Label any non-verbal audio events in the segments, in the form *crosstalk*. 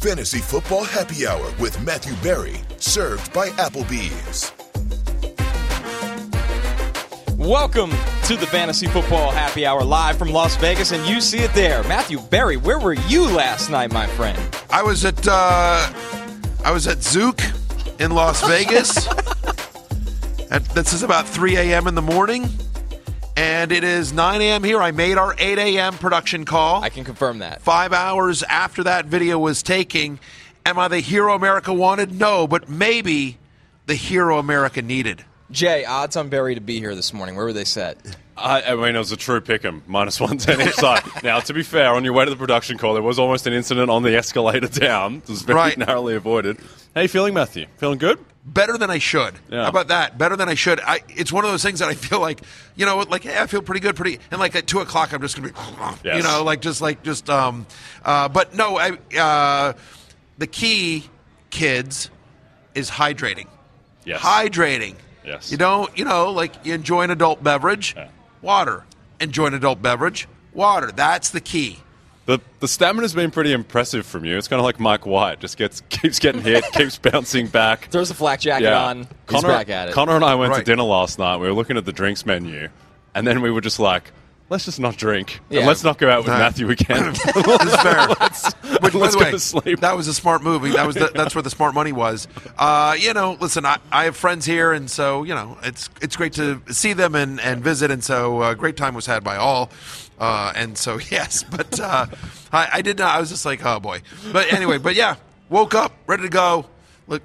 Fantasy Football Happy Hour with Matthew Berry, served by Applebee's. Welcome to the Fantasy Football Happy Hour live from Las Vegas, and you see it there. Matthew Berry, where were you last night, my friend? I was at uh, I was at Zouk in Las *laughs* Vegas. at, this is about 3 a.m. in the morning, and it is 9 a.m. here. I made our 8 a.m. production call. I can confirm that. Five hours after that video was taking. Am I the hero America wanted? No, but maybe the hero America needed. Jay, odds on Berry to be here this morning. Where were they set? I, I mean, it was a true pick 'em, minus 110 each side. *laughs* now, to be fair, on your way to the production call, there was almost an incident on the escalator down. It was very Right. narrowly avoided. How you feeling, Matthew? Feeling good? Better than I should. Yeah. How about that? Better than I should. I, it's one of those things that I feel like, you know, like hey, I feel pretty good, pretty, and like at two o'clock, I'm just gonna be, *sniffs* Yes. you know, like just like just um, uh, but no, I uh, the key, kids, is hydrating. Yes. Hydrating. Yes. You don't, you know, like you enjoy an adult beverage, Yeah. water. Enjoy an adult beverage, water. That's the key. The the stamina's been pretty impressive from you. It's kind of like Mike White, just gets *laughs* keeps getting hit, *laughs* keeps bouncing back. Throws the flak jacket on. He's Connor, back at it. Connor and I went Right. to dinner last night. We were looking at the drinks menu, and then we were just like, let's just not drink. Yeah. And let's not go out with Nah. Matthew again. *laughs* That's fair. Which, let's the go way, to sleep. that was a smart movie. That was the, that's where the smart money was. Uh, you know, listen, I, I have friends here, and so you know, it's it's great to see them and, and visit, and so uh, great time was had by all. Uh, and so *laughs* yes, but uh, I, I did not. I was just like, oh boy. But anyway, but yeah, woke up ready to go. Look,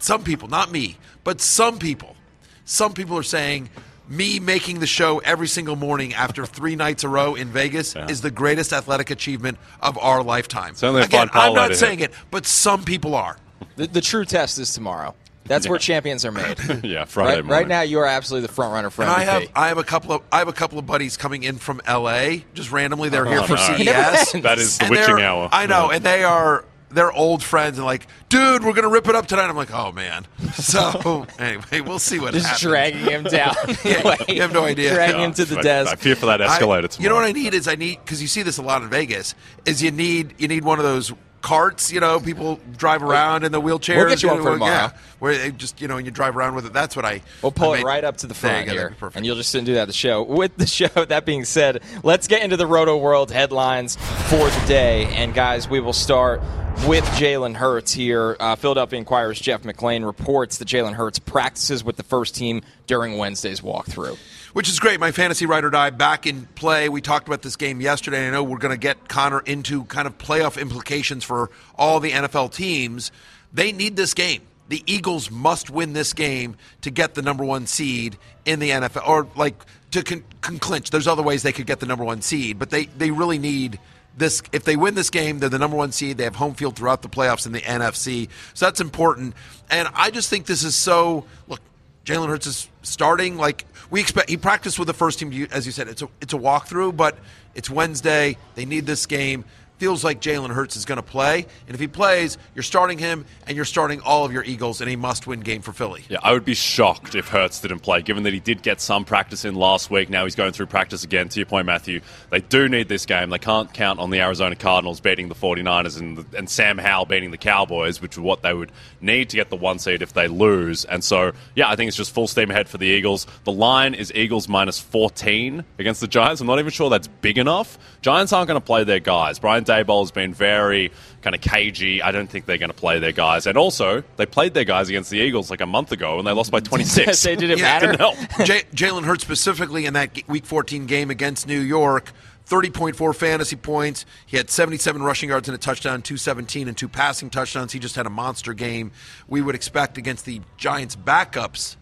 some people, not me, but some people, some people are saying me making the show every single morning after three nights a row in Vegas is the greatest athletic achievement of our lifetime. Certainly a Again, fun I'm not later. saying it, but some people are. The, the true test is tomorrow. That's where champions are made. *laughs* yeah, Friday right, morning. right now, you are absolutely the front runner for And MVP. I have I have a couple of I have a couple of buddies coming in from LA just randomly. They're oh, here Oh, for no. CES. It *laughs* never ends. That is the And witching hour. I know, Yeah. and they are they're old friends and like, dude, we're gonna rip it up tonight. I'm like, oh man. *laughs* So anyway, we'll see what Just happens. dragging him down. Yeah, you have no idea. Dragging Yeah, him to the I- desk. I fear for that I- escalator tomorrow. You know what I need is I need because you see this a lot in Vegas. Is you need you need one of those carts. You know, people drive around in the wheelchairs. We'll get you one for tomorrow. Yeah, where they just you know and you drive around with it. That's what I. We'll pull I it right up to the front here, perfect. and you'll just sit and do that at the show. With the *laughs* show, that being said, let's get into the Rotoworld headlines for the day. And guys, we will start with Jalen Hurts here. Uh, Philadelphia Inquirer's Jeff McLane reports that Jalen Hurts practices with the first team during Wednesday's walkthrough. Which is great. My fantasy ride or die back in play. We talked about this game yesterday. I know we're going to get Connor into kind of playoff implications for all the NFL teams. They need this game. The Eagles must win this game to get the number one seed in the NFL, or like to con- con- clinch. There's other ways they could get the number one seed, but they they really need this if they win this game they're the number one seed they have home field throughout the playoffs in the nfc so that's important and i just think this is so look Jalen Hurts is starting. Like we expect, he practiced with the first team. As you said, it's a it's a walkthrough, but it's Wednesday. They need this game. Feels like Jalen Hurts is going to play. And if he plays, you're starting him and you're starting all of your Eagles in a must win game for Philly. Yeah, I would be shocked if Hurts didn't play, given that he did get some practice in last week. Now he's going through practice again. To your point, Matthew, they do need this game. They can't count on the Arizona Cardinals beating the 49ers and, and Sam Howell beating the Cowboys, which is what they would need to get the one seed if they lose. And so, yeah, I think it's just full steam ahead for the Eagles. The line is Eagles minus 14 against the Giants. I'm not even sure that's big enough. Giants aren't going to play their guys. Brian Daboll has been very kind of cagey. I don't think they're going to play their guys. And also, they played their guys against the Eagles like a month ago and they lost by *laughs* 26. Say, did it Yeah, matter? *laughs* No. J- Jalen Hurts specifically in that Week 14 game against New York, 30.4 fantasy points. He had 77 rushing yards and a touchdown, 217 and two passing touchdowns. He just had a monster game. We would expect against the Giants' backups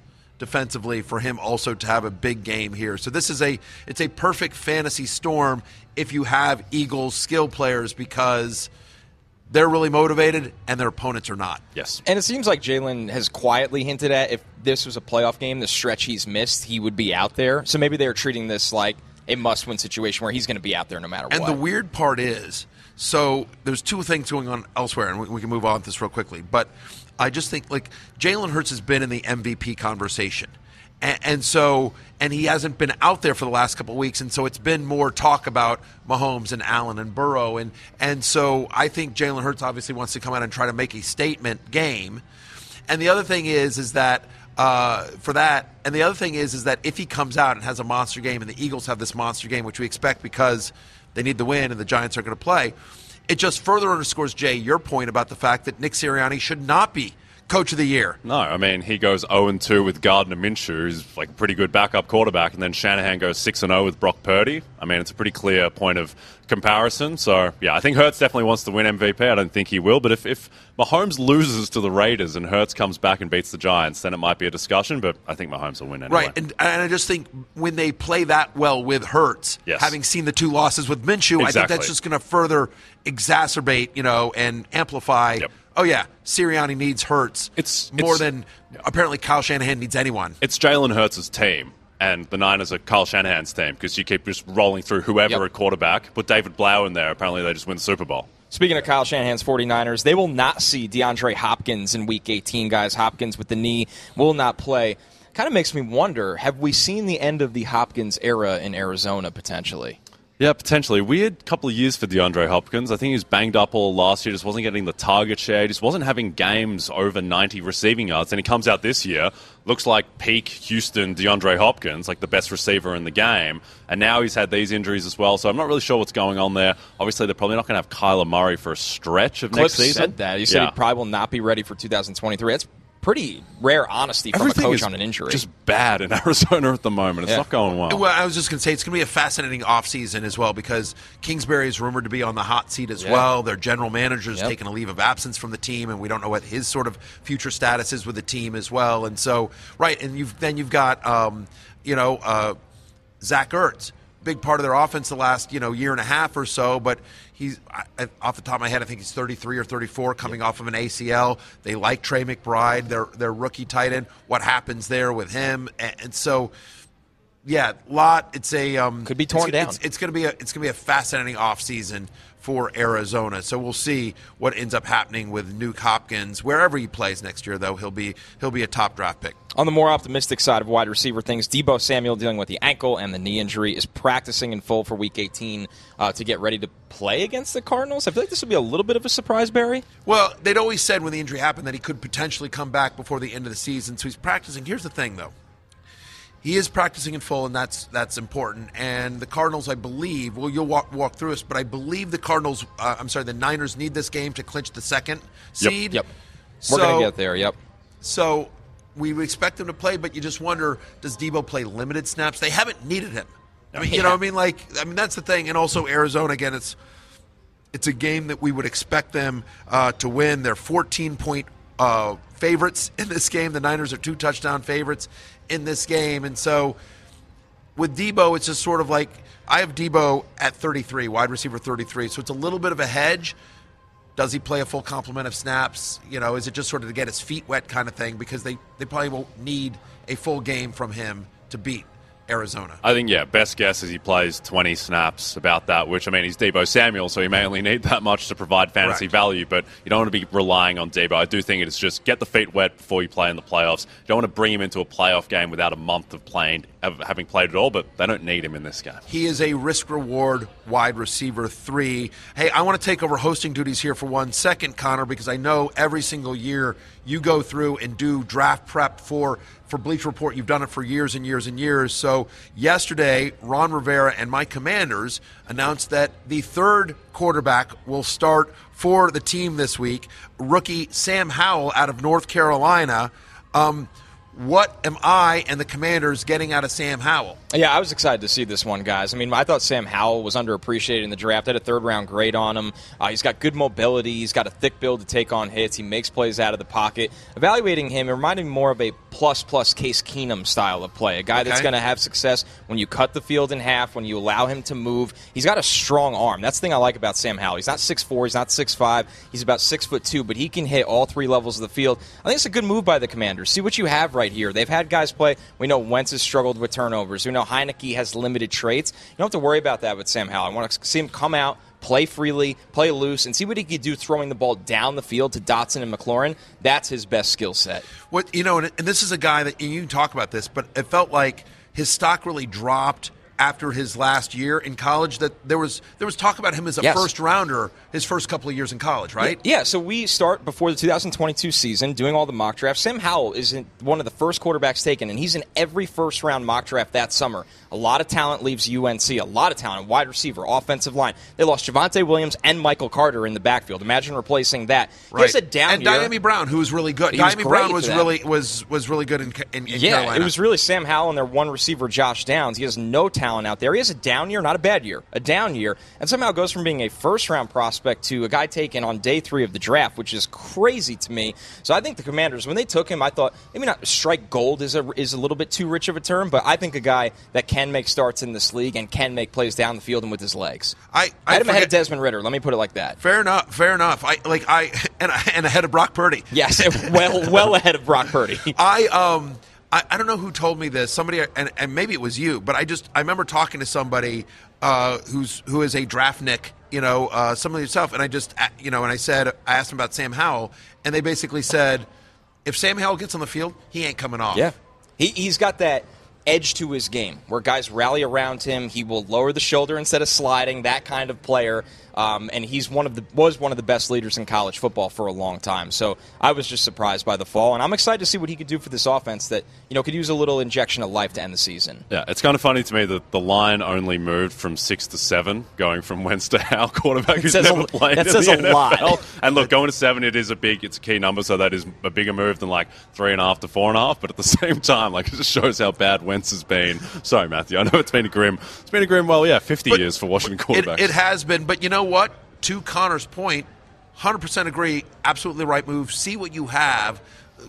defensively for him also to have a big game here. So this is a it's a perfect fantasy storm if you have Eagles skill players because they're really motivated and their opponents are not. Yes. And it seems like Jalen has quietly hinted at if this was a playoff game, the stretch he's missed, he would be out there. So maybe they're treating this like a must win situation where he's going to be out there no matter And what. And the weird part is, so there's two things going on elsewhere, and we, we can move on this real quickly. But I just think like Jalen Hurts has been in the MVP conversation, and, and so and he hasn't been out there for the last couple weeks, and so it's been more talk about Mahomes and Allen and Burrow, and and so I think Jalen Hurts obviously wants to come out and try to make a statement game. And the other thing is, is that uh, for that, and the other thing is, is that if he comes out and has a monster game, and the Eagles have this monster game, which we expect because they need the win and the Giants are going to play, it just further underscores Jay your point about the fact that Nick Sirianni should not be coach of the year. No, I mean he goes 0 2 with Gardner Minshew, who's like a pretty good backup quarterback, and then Shanahan goes 6 0 with Brock Purdy. I mean, it's a pretty clear point of comparison. So yeah, I think Hurts definitely wants to win MVP. I don't think he will, but if if Mahomes loses to the Raiders and Hurts comes back and beats the Giants, then it might be a discussion. But I think Mahomes will win anyway. Right, and, and I just think when they play that well with Hurts, Yes. having seen the two losses with Minshew, I think that's just going to further exacerbate, you know, and amplify. Yep. Oh yeah, Sirianni needs Hurts. It's- more it's- than apparently Kyle Shanahan needs anyone. it's Jalen Hurts' team. And the Niners are Kyle Shanahan's team because you keep just rolling through whoever Yep. at quarterback. Put David Blough in there. Apparently, they just win the Super Bowl. Speaking of Kyle Shanahan's 49ers, they will not see DeAndre Hopkins in week 18, guys. Hopkins with the knee will not play. Kind of makes me wonder have we seen the end of the Hopkins era in Arizona potentially? Yeah, potentially. Weird couple of years for DeAndre Hopkins. I think he was banged up all last year, just wasn't getting the target share, he just wasn't having games over 90 receiving yards. And he comes out this year, looks like peak Houston DeAndre Hopkins, like the best receiver in the game. And now he's had these injuries as well, so I'm not really sure what's going on there. Obviously, they're probably not going to have Kyler Murray for a stretch of next season. said that. He said Yeah. he probably will not be ready for 2023. That's pretty rare honesty from Everything a coach is on an injury. just bad in *laughs* Arizona at the moment. It's Yeah. not going well. Well, I was just going to say it's going to be a fascinating offseason as well because Kingsbury is rumored to be on the hot seat as Yeah. well. Their general manager is Yep. taking a leave of absence from the team, and we don't know what his sort of future status is with the team as well. And so, right, and you've then you've got um, you know uh, Zach Ertz, big part of their offense the last you know year and a half or so, but. He's I, off the top of my head. I think he's 33 or 34, coming off of an ACL. They like Trey McBride, their their rookie tight end. What happens there with him? And, and so, yeah, lot. It's a um, Could be torn it's, down. It's, it's going to be a it's going to be a fascinating offseason for Arizona. So we'll see what ends up happening with Nuke Hopkins wherever he plays next year. Though he'll be he'll be a top draft pick. On the more optimistic side of wide receiver things, Deebo Samuel dealing with the ankle and the knee injury is practicing in full for Week 18 uh, to get ready to play against the Cardinals. I feel like this would be a little bit of a surprise, Berry. Well, they'd always said when the injury happened that he could potentially come back before the end of the season. So he's practicing. Here's the thing, though. He is practicing in full, and that's that's important. And the Cardinals, I believe, well, you'll walk walk through us, but I believe the Cardinals, uh, I'm sorry, the Niners need this game to clinch the second seed. Yep. We're going So- to get there. Yep. So we expect them to play, but you just wonder: Does Deebo play limited snaps? They haven't needed him. I mean, you know, what I mean, like, I mean, that's the thing. And also Arizona again. It's it's a game that we would expect them uh, to win. They're 14 point uh, favorites in this game. The Niners are two touchdown favorites in this game, and so with Deebo, it's just sort of like I have Deebo at 33, wide receiver 33. So it's a little bit of a hedge. Does he play a full complement of snaps? You know, is it just sort of to get his feet wet kind of thing? Because they, they probably won't need a full game from him to beat Arizona. I think, yeah, best guess is he plays 20 snaps about that, which, I mean, he's Deebo Samuel, so he may only need that much to provide fantasy Right. value, but you don't want to be relying on Deebo. I do think it's just get the feet wet before you play in the playoffs. You don't want to bring him into a playoff game without a month of playing, of having played at all, but they don't need him in this game. He is a risk reward wide receiver three. Hey, I want to take over hosting duties here for one second, Connor, because I know every single year you go through and do draft prep for for Bleacher Report. You've done it for years and years and years. So yesterday, Ron Rivera and my Commanders announced that the third quarterback will start for the team this week. Rookie Sam Howell out of North Carolina. Um, what am I and the Commanders getting out of Sam Howell? Yeah, I was excited to see this one, guys. I mean, I thought Sam Howell was underappreciated in the draft. Had a third round grade on him. Uh, he's got good mobility. He's got a thick build to take on hits. He makes plays out of the pocket. Evaluating him, it reminded me more of a plus plus Case Keenum style of play. A guy that's going to have success when you cut the field in half, when you allow him to move. He's got a strong arm. That's the thing I like about Sam Howell. He's not 6'4", he's not 6'5", he's about six foot two, but he can hit all three levels of the field. I think it's a good move by the Commanders. See what you have right here. They've had guys play. We know Wentz has struggled with turnovers. We know Heinicke has limited traits. You don't have to worry about that with Sam Howell. I want to see him come out. Play freely, play loose, and see what he could do throwing the ball down the field to Dotson and McLaurin. That's his best skill set. What you know, and, and this is a guy that you can talk about this, but it felt like his stock really dropped after his last year in college. That there was there was talk about him as a Yes. first rounder his first couple of years in college, right? Yeah, so we start before the 2022 season doing all the mock drafts. Sam Howell is one of the first quarterbacks taken, and he's in every first round mock draft that summer. A lot of talent leaves UNC, a lot of talent, wide receiver, offensive line. They lost Javonte Williams and Michael Carter in the backfield. Imagine replacing that. He has a down and year. Dyami Brown, who was really good. He was Dyami great Brown was really was was really good in, in, in yeah, Carolina. it was really Sam Howell and their one receiver, Josh Downs. He has no talent out there. He has a down year, not a bad year, a down year, and somehow goes from being a first round prospect to a guy taken on day three of the draft, which is crazy to me. So I think the Commanders, when they took him, I thought maybe not strike gold is a is a little bit too rich of a term, but I think a guy that can make starts in this league and can make plays down the field and with his legs. I- I had him ahead of Desmond Ridder. Let me put it like that. fair enough. Fair enough. I like I *laughs* and and ahead of Brock Purdy. Yes, *laughs* well well ahead of Brock Purdy. *laughs* I um I, I don't know who told me this. Somebody and, and maybe it was you, but I just I remember talking to somebody uh, who's who is a draft nick, you know, uh, some of yourself, and I just uh, you know, and I said I asked him about Sam Howell, and they basically said if Sam Howell gets on the field, he ain't coming off. Yeah. He, he's got that edge to his game where guys rally around him. He will lower the shoulder instead of sliding, that kind of player. Um, and he's one of the was one of the best leaders in college football for a long time. So I was just surprised by the fall, and I'm excited to see what he could do for this offense that you know could use a little injection of life to end the season. Yeah, it's kind of funny to me that the line only moved from six to seven, going from *laughs* Wentz to Howe, quarterback who's says a- never played. that in says the a NFL. lot. And look, going to seven, it is a big, it's a key number, so that is a bigger move than like three and a half to four and a half. But at the *laughs* same time, like it just shows how bad Wentz has been. Sorry, Matthew, I know it's been a grim, it's been a grim. Well, yeah, fifty But years for Washington It, it has been, but you know what? To Connor's point, 100% agree. Absolutely right move. See what you have.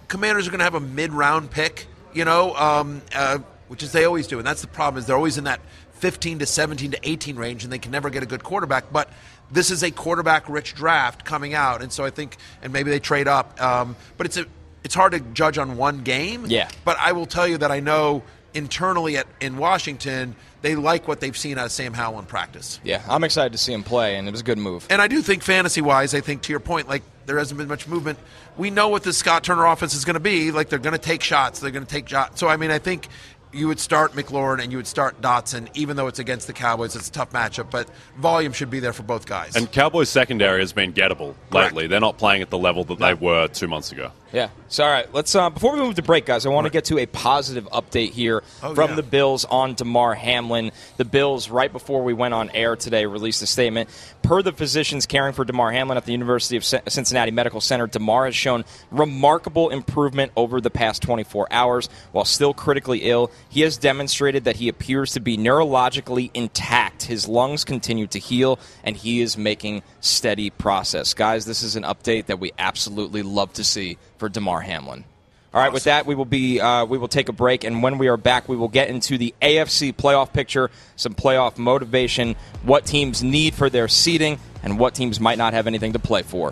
Commanders are going to have a mid-round pick, you know, um, uh, which is they always do, and that's the problem is they're always in that 15 to 17 to 18 range, and they can never get a good quarterback. But this is a quarterback-rich draft coming out, and so I think, and maybe they trade up. Um, but it's a, it's hard to judge on one game. Yeah. But I will tell you that I know internally at in Washington they like what they've seen out of Sam Howell in practice. Yeah, I'm excited to see him play, and it was a good move. And I do think fantasy wise, I think to your point, like there hasn't been much movement. We know what the Scott Turner offense is going to be. Like they're going to take shots. They're going to take shots. So I mean, I think you would start McLaurin and you would start Dotson, even though it's against the Cowboys. It's a tough matchup, but volume should be there for both guys. and Cowboys secondary has been gettable Correct. lately. They're not playing at the level that they were two months ago. Yeah. So, all right. Let's uh, before we move to break, guys. I want to get to a positive update here Oh, from yeah. the Bills on Damar Hamlin. The Bills, right before we went on air today, released a statement. Per the physicians caring for Damar Hamlin at the University of Cincinnati Medical Center, Damar has shown remarkable improvement over the past 24 hours. While still critically ill, he has demonstrated that he appears to be neurologically intact. His lungs continue to heal, and he is making steady progress. Guys, this is an update that we absolutely love to see for Damar Hamlin. All right, with that, we will be uh, we will take a break, and when we are back, we will get into the AFC playoff picture, some playoff motivation, what teams need for their seeding, and what teams might not have anything to play for.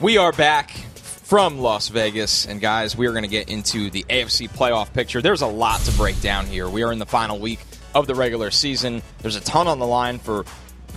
We are back from Las Vegas, and guys, we are going to get into the AFC playoff picture. There's a lot to break down here. We are in the final week of the regular season. There's a ton on the line for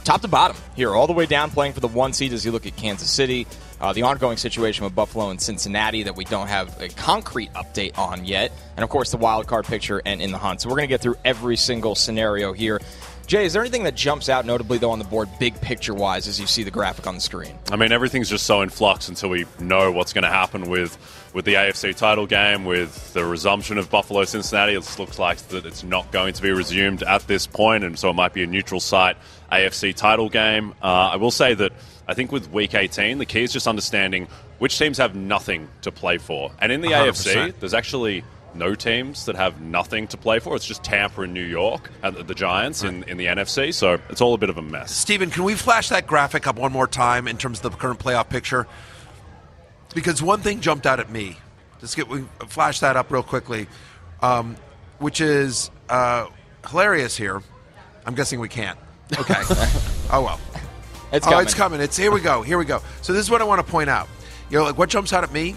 top to bottom here, all the way down, playing for the one seed as you look at Kansas City. Uh, the ongoing situation with Buffalo and Cincinnati that we don't have a concrete update on yet, and of course the wild card picture and in the hunt. So we're going to get through every single scenario here. Jay, is there anything that jumps out notably though on the board, big picture wise, as you see the graphic on the screen? I mean, everything's just so in flux until we know what's going to happen with with the AFC title game, with the resumption of Buffalo Cincinnati. It looks like that it's not going to be resumed at this point, and so it might be a neutral site AFC title game. Uh, I will say that I think with Week 18, the key is just understanding which teams have nothing to play for, and in the 100%. AFC, there's actually no teams that have nothing to play for. It's just Tampa and New York and the Giants right. in, in the NFC. So it's all a bit of a mess. Steven, can we flash that graphic up one more time in terms of the current playoff picture? Because one thing jumped out at me. Just get we flash that up real quickly, um, which is uh, hilarious here. I'm guessing we can't. Okay. *laughs* oh well. It's oh, coming. it's coming. It's here we go. Here we go. So this is what I want to point out. You know, like what jumps out at me.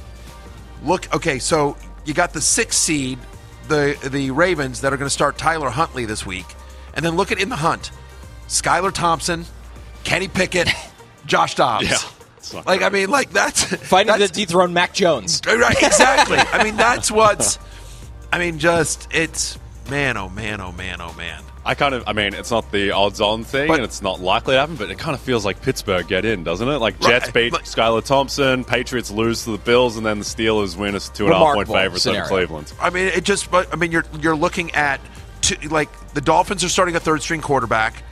Look. Okay. So you got the sixth seed, the the Ravens that are going to start Tyler Huntley this week, and then look at in the hunt, Skylar Thompson, Kenny Pickett, *laughs* Josh Dobbs. Yeah. Like I mean, like that's *laughs* fighting that's, to dethrone Mac Jones. *laughs* Right, exactly. I mean, that's what's. I mean, just it's man, oh man, oh man, oh man. I kind of, I mean, it's not the odds-on thing, but, and it's not likely to happen, but it kind of feels like Pittsburgh get in, doesn't it? Like Jets right, beat but, Skylar Thompson, Patriots lose to the Bills, and then the Steelers win as two and a half point favorites over Cleveland. I mean, it just, I mean, you're you're looking at two, like the Dolphins are starting a third-string quarterback.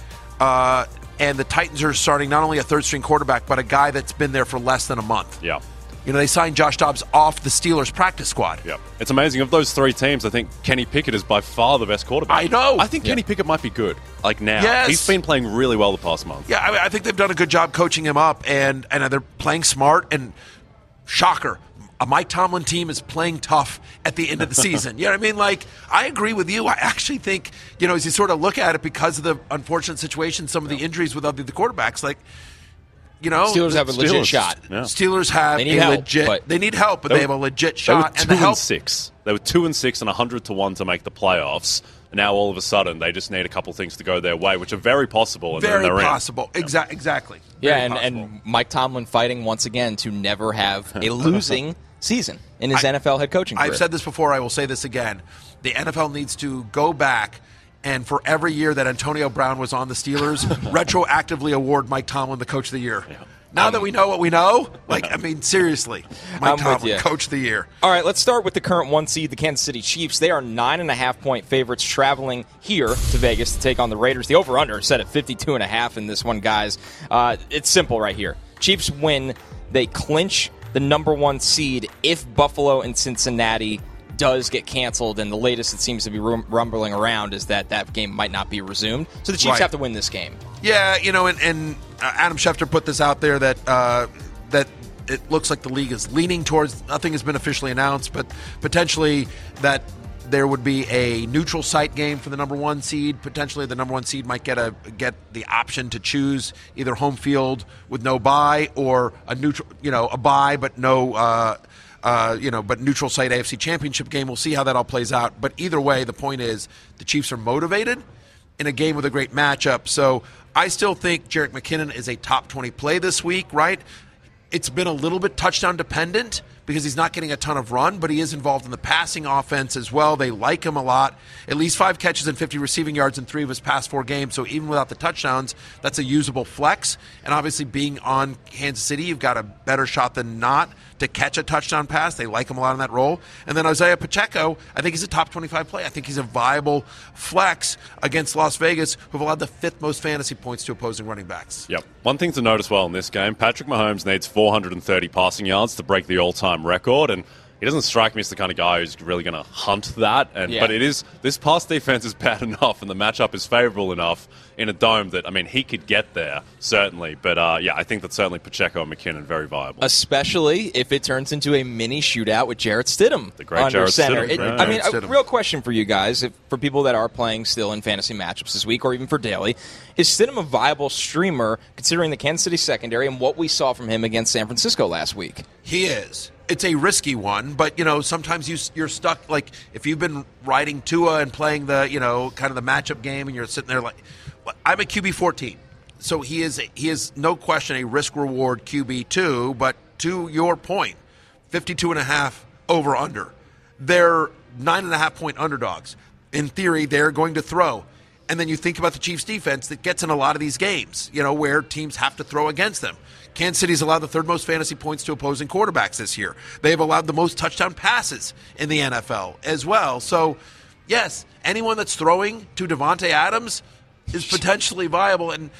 Uh, and the Titans are starting not only a third string quarterback, but a guy that's been there for less than a month. Yeah. You know, they signed Josh Dobbs off the Steelers practice squad. Yep. It's amazing. Of those three teams, I think Kenny Pickett is by far the best quarterback. I know. I think Kenny Pickett might be good. Like now. Yes. He's been playing really well the past month. Yeah, I, mean, I think they've done a good job coaching him up, and, and they're playing smart. And shocker, a Mike Tomlin team is playing tough at the end of the *laughs* season. you know what I mean? Like, I agree with you. I actually think, you know, as you sort of look at it because of the unfortunate situation, some of the injuries with other the quarterbacks, like, you know, Steelers have a legit shot. Yeah. Steelers have They a need help, legit. but- they need help, but they, They have a legit They shot. were two and the and, help. six. They were two and six and hundred to one to make the playoffs. And now all of a sudden they just need a couple things to go their way, which are very possible. And Very they're possible. In. Exa- exactly. Yeah, and, and Mike Tomlin fighting once again to never have *laughs* a losing season in his I- NFL head coaching career. I've said this before. I will say this again. The NFL needs to go back and for every year that Antonio Brown was on the Steelers, *laughs* retroactively award Mike Tomlin the Coach of the Year. Now that we know what we know, like I mean, seriously, Mike I'm Tomlin. Coach of the Year. All right, let's start with the current one seed, the Kansas City Chiefs. They are nine and a half point favorites traveling here to Vegas to take on the Raiders. The over under set at 52 and a half in this one, guys. Uh, it's simple right here. Chiefs win, they clinch the number one seed if Buffalo and Cincinnati does get canceled, and the latest that seems to be rumbling around is that that game might not be resumed. So the Chiefs Right. have to win this game. Yeah, you know, and, and uh, Adam Schefter put this out there that uh, that it looks like the league is leaning towards. Nothing has been officially announced, but potentially that there would be a neutral site game for the number one seed. Potentially, the number one seed might get a get the option to choose either home field with no bye or a neutral, you know, a bye but no. Uh, uh, you know, but neutral site AFC Championship game. We'll see how that all plays out. But either way, the point is the Chiefs are motivated in a game with a great matchup. So I still think Jerick McKinnon is a top 20 play this week, right? It's been a little bit touchdown dependent because he's not getting a ton of run, but he is involved in the passing offense as well. They like him a lot. At least five catches and 50 receiving yards in three of his past four games. So even without the touchdowns, that's a usable flex. And obviously, being on Kansas City, you've got a better shot than not to catch a touchdown pass. They like him a lot in that role. And then Isaiah Pacheco, I think he's a top 25 play. I think he's a viable flex against Las Vegas, who've allowed the fifth most fantasy points to opposing running backs. Yep. One thing to note as well in this game Patrick Mahomes needs 430 passing yards to break the all time record. And he doesn't strike me as the kind of guy who's really going to hunt that. And Yeah. but it is this pass defense is *laughs* bad enough, and the matchup is favourable enough in a dome that I mean he could get there certainly. But uh, yeah, I think that certainly Pacheco and McKinnon very viable. Especially if it turns into a mini shootout with Jarrett Stidham The great under Jarrett center. Stidham, It- right. I mean, Jarrett a real question for you guys, if, for people that are playing still in fantasy matchups this week, or even for daily, is Stidham a viable streamer considering the Kansas City secondary and what we saw from him against San Francisco last week? He is. It's a risky one, but you know sometimes you you're stuck. Like if you've been riding Tua and playing the you know kind of the matchup game, and you're sitting there like, well, I'm a QB 14, so he is he is no question a risk reward QB two. But to your point, 52 and a half over under. They're nine and a half point underdogs. In theory, they're going to throw. And then you think about the Chiefs defense that gets in a lot of these games, you know, where teams have to throw against them. Kansas City's allowed the third most fantasy points to opposing quarterbacks this year. They have allowed the most touchdown passes in the NFL as well. So, yes, anyone that's throwing to Davante Adams is potentially viable. And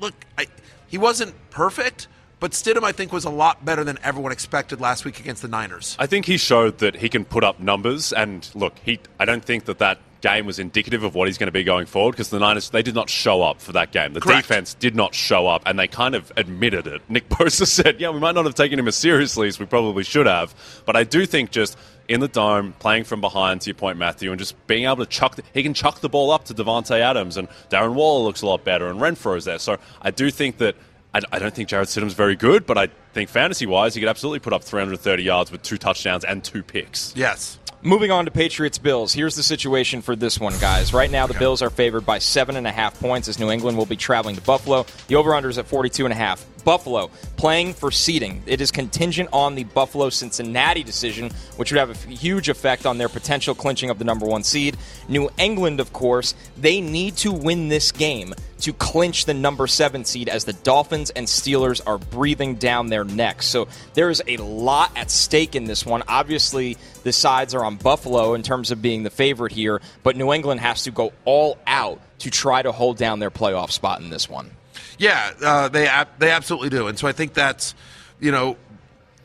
look, I, he wasn't perfect, but Stidham, I think, was a lot better than everyone expected last week against the Niners. I think he showed that he can put up numbers, and look, he. I don't think that that game was indicative of what he's going to be going forward because the Niners they did not show up for that game. The Correct. defense did not show up, and they kind of admitted it. Nick Bosa *laughs* said, "Yeah, we might not have taken him as seriously as we probably should have," but I do think just. In the dome, playing from behind, to your point, Matthew, and just being able to chuck, the, he can chuck the ball up to Davante Adams, and Darren Waller looks a lot better, and Renfrow's there. So I do think that I, I don't think Jarrett Stidham's very good, but I think fantasy wise, he could absolutely put up 330 yards with two touchdowns and two picks. Yes. Moving on to Patriots Bills. Here's the situation for this one, guys. Right now, the Bills are favored by seven and a half points as New England will be traveling to Buffalo. The over/under is at 42 and a half. Buffalo playing for seeding. It is contingent on the Buffalo Cincinnati decision, which would have a huge effect on their potential clinching of the number one seed. New England, of course, they need to win this game to clinch the number seven seed as the Dolphins and Steelers are breathing down their necks. So there is a lot at stake in this one. Obviously, the sides are on Buffalo in terms of being the favorite here, but New England has to go all out to try to hold down their playoff spot in this one. Yeah, uh, they they absolutely do, and so I think that's you know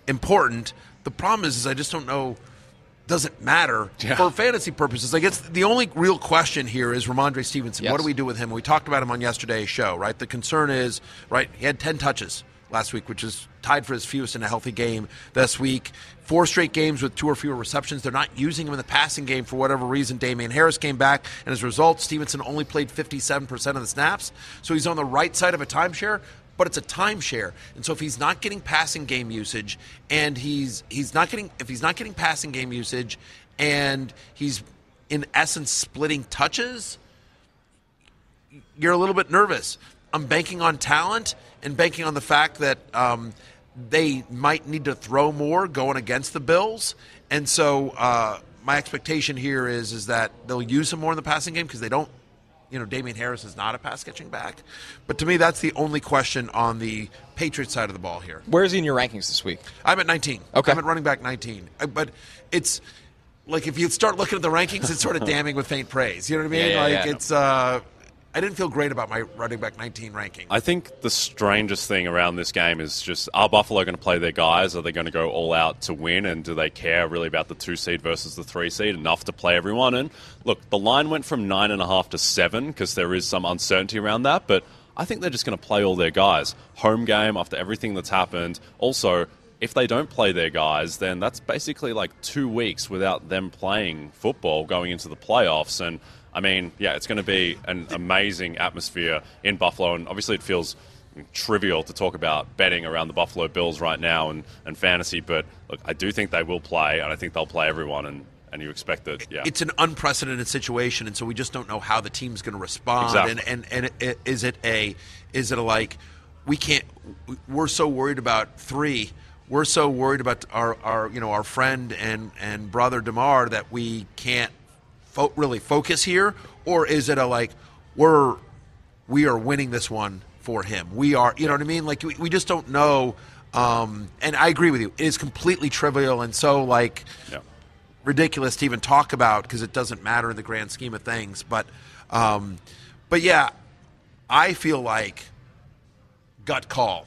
important. The problem is, is I just don't know. Does it matter for fantasy purposes? I guess the only real question here is Rhamondre Stevenson. What do we do with him? We talked about him on yesterday's show, right? The concern is, right? He had ten touches last week, which is tied for his fewest in a healthy game this week. Four straight games with two or fewer receptions. They're not using him in the passing game for whatever reason. Damien Harris came back, and as a result, Stevenson only played 57% of the snaps. So he's on the right side of a timeshare, but it's a timeshare. And so if he's not getting passing game usage, and he's he's not getting if he's not getting passing game usage, and he's in essence splitting touches, you're a little bit nervous. I'm banking on talent and banking on the fact that um, they might need to throw more going against the Bills, and so uh, my expectation here is is that they'll use him more in the passing game because they don't. You know, Damien Harris is not a pass catching back, but to me, that's the only question on the Patriots side of the ball here. Where is he in your rankings this week? I'm at 19. Okay. I'm at running back 19. Uh, But it's like if you start looking at the rankings, it's sort of damning with faint praise. You know what I mean? Yeah, yeah, like yeah. it's. Uh, I didn't feel great about my running back 19 ranking. I think the strangest thing around this game is just are Buffalo going to play their guys? Are they going to go all out to win? And do they care really about the two seed versus the three seed enough to play everyone? And look, the line went from nine and a half to seven because there is some uncertainty around that. But I think they're just going to play all their guys. Home game after everything that's happened. Also, if they don't play their guys, then that's basically like two weeks without them playing football going into the playoffs. And I mean, yeah, it's going to be an amazing atmosphere in Buffalo. And obviously, it feels trivial to talk about betting around the Buffalo Bills right now and, and fantasy, but look, I do think they will play, and I think they'll play everyone. And and you expect that, yeah. It's an unprecedented situation, and so we just don't know how the team's going to respond. Exactly. And and and it, is it a is it a like we can't we're so worried about three we're so worried about our, our you know our friend and and brother Damar that we can't fo- really focus here, or is it a like we're we are winning this one for him? We are, you know what I mean? Like we, we just don't know. Um, and I agree with you. It is completely trivial and so like Yeah. ridiculous to even talk about because it doesn't matter in the grand scheme of things. But, um, but yeah, I feel like gut call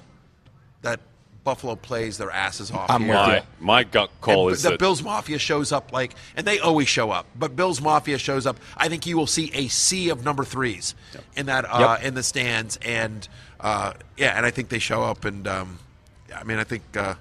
Buffalo plays their asses off. I'm here. with my, you. my gut call And is the that Bills Mafia shows up like, and they always show up. But Bills Mafia shows up. I think you will see a sea of number threes in that uh, in the stands, and uh, yeah, and I think they show up. And um, I mean, I think uh,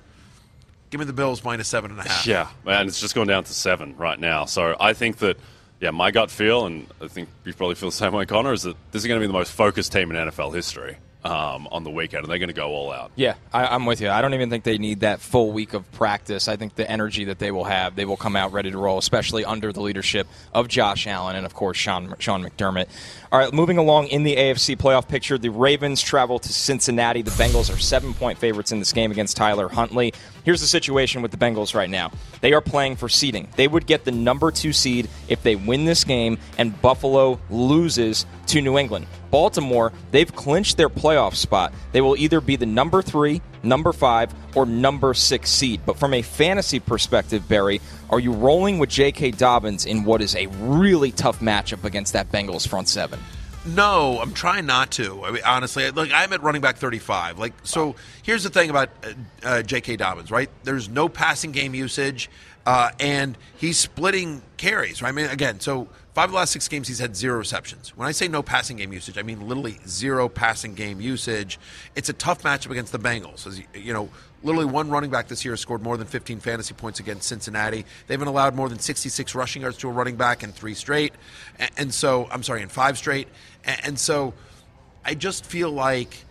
give me the Bills minus seven and a half. Yeah, and it's just going down to seven right now. So I think that, yeah, my gut feel, and I think you probably feel the same way, Connor, is that this is going to be the most focused team in NFL history um, on the weekend, and they're going to go all out. Yeah, I, I'm with you. I don't even think they need that full week of practice. I think the energy that they will have, they will come out ready to roll, especially under the leadership of Josh Allen and, of course, Sean, Sean McDermott. All right, moving along in the AFC playoff picture, the Ravens travel to Cincinnati. The Bengals are seven point favorites in this game against Tyler Huntley. Here's the situation with the Bengals right now they are playing for seeding. They would get the number two seed if they win this game and Buffalo loses to New England. Baltimore, they've clinched their playoff spot. They will either be the number three, number five, or number six seed. But from a fantasy perspective, Berry, are you rolling with J.K. Dobbins in what is a really tough matchup against that Bengals front seven? No, I'm trying not to. I mean, honestly, like I'm at running back 35. Like, so here's the thing about uh, uh, J.K. Dobbins, right? There's no passing game usage, uh, and he's splitting carries. Right? I mean, again, so five of the last six games he's had zero receptions. When I say no passing game usage, I mean literally zero passing game usage. It's a tough matchup against the Bengals. As you, you know, literally one running back this year has scored more than 15 fantasy points against Cincinnati. They haven't allowed more than 66 rushing yards to a running back in three straight, and, so I'm sorry, in five straight, and so I just feel like.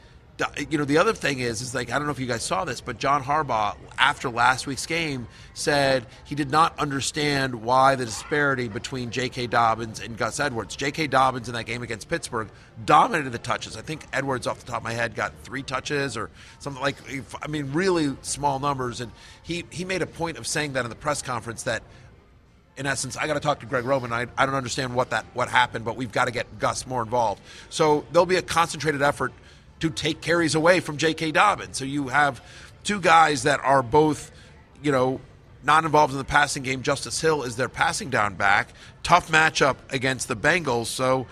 You know, the other thing is, is like I don't know if you guys saw this, but John Harbaugh, after last week's game, said he did not understand why the disparity between J.K. Dobbins and Gus Edwards. J.K. Dobbins in that game against Pittsburgh dominated the touches. I think Edwards, off the top of my head, got three touches or something like. I mean, really small numbers, and he he made a point of saying that in the press conference that in essence, I got to talk to Greg Roman. I, I don't understand what that what happened, but we've got to get Gus more involved. So there'll be a concentrated effort to take carries away from J.K. Dobbins. So you have two guys that are both, you know, not involved in the passing game. Justice Hill is their passing down back. Tough matchup against the Bengals. So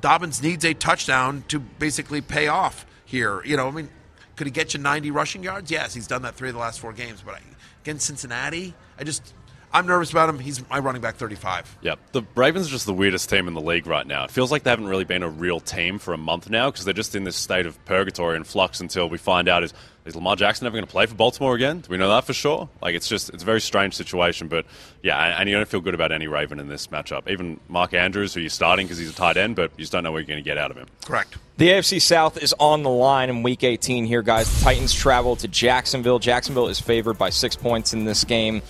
Dobbins needs a touchdown to basically pay off here. You know, I mean, could he get you 90 rushing yards? Yes, he's done that three of the last four games. But against Cincinnati, I just I'm nervous about him. He's my running back 35. Yep. The Ravens are just the weirdest team in the league right now. It feels like they haven't really been a real team for a month now because they're just in this state of purgatory and flux until we find out is, is Lamar Jackson ever going to play for Baltimore again? Do we know that for sure? Like, it's just, it's a very strange situation. But yeah, and, and you don't feel good about any Raven in this matchup. Even Mark Andrews, who you're starting because he's a tight end, but you just don't know what you're going to get out of him. Correct. The AFC South is on the line in Week 18 here, guys. The Titans travel to Jacksonville. Jacksonville is favored by six points in this game.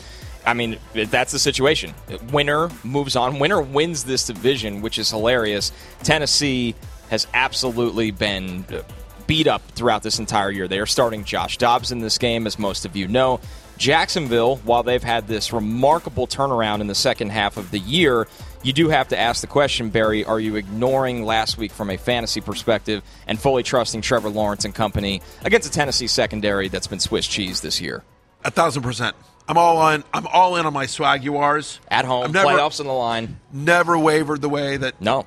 I mean, that's the situation. Winner moves on. Winner wins this division, which is hilarious. Tennessee has absolutely been beat up throughout this entire year. They are starting Josh Dobbs in this game, as most of you know. Jacksonville, while they've had this remarkable turnaround in the second half of the year, you do have to ask the question, Berry, are you ignoring last week from a fantasy perspective and fully trusting Trevor Lawrence and company against a Tennessee secondary that's been Swiss cheese this year? A thousand percent. I'm all on. I'm all in on my Swaguars At home, I've never, playoffs on the line. Never wavered the way that No.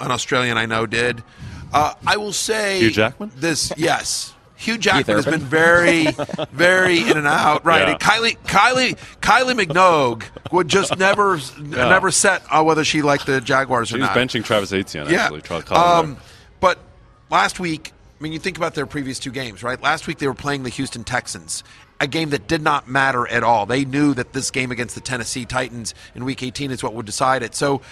an Australian I know did. Uh, I will say Hugh Jackman? This yes. Hugh Jackman has been very, *laughs* very in and out. Right, Yeah. and Kylie, Kylie, Kylie Minogue would just *laughs* never, never set on whether she liked the Jaguars or not. She or not. benching Travis Etienne, yeah, actually. Try to call him um, but last week, I mean, you think about their previous two games, right? Last week they were playing the Houston Texans, a game that did not matter at all. They knew that this game against the Tennessee Titans in Week 18 is what would decide it. So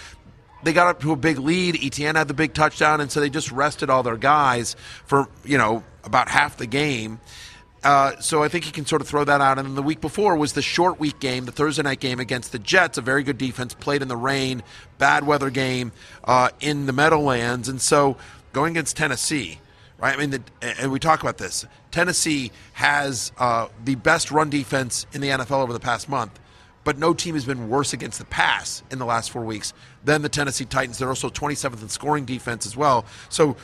they got up to a big lead. Etienne had the big touchdown, and so they just rested all their guys for you know about half the game. Uh, so I think you can sort of throw that out. And then the week before was the short week game, the Thursday night game against the Jets, a very good defense, played in the rain, bad weather game uh, in the Meadowlands. And so going against Tennessee, right? I mean, the, and we talk about this. Tennessee has uh, the best run defense in the NFL over the past month, but no team has been worse against the pass in the last four weeks than the Tennessee Titans. They're also 27th in scoring defense as well. So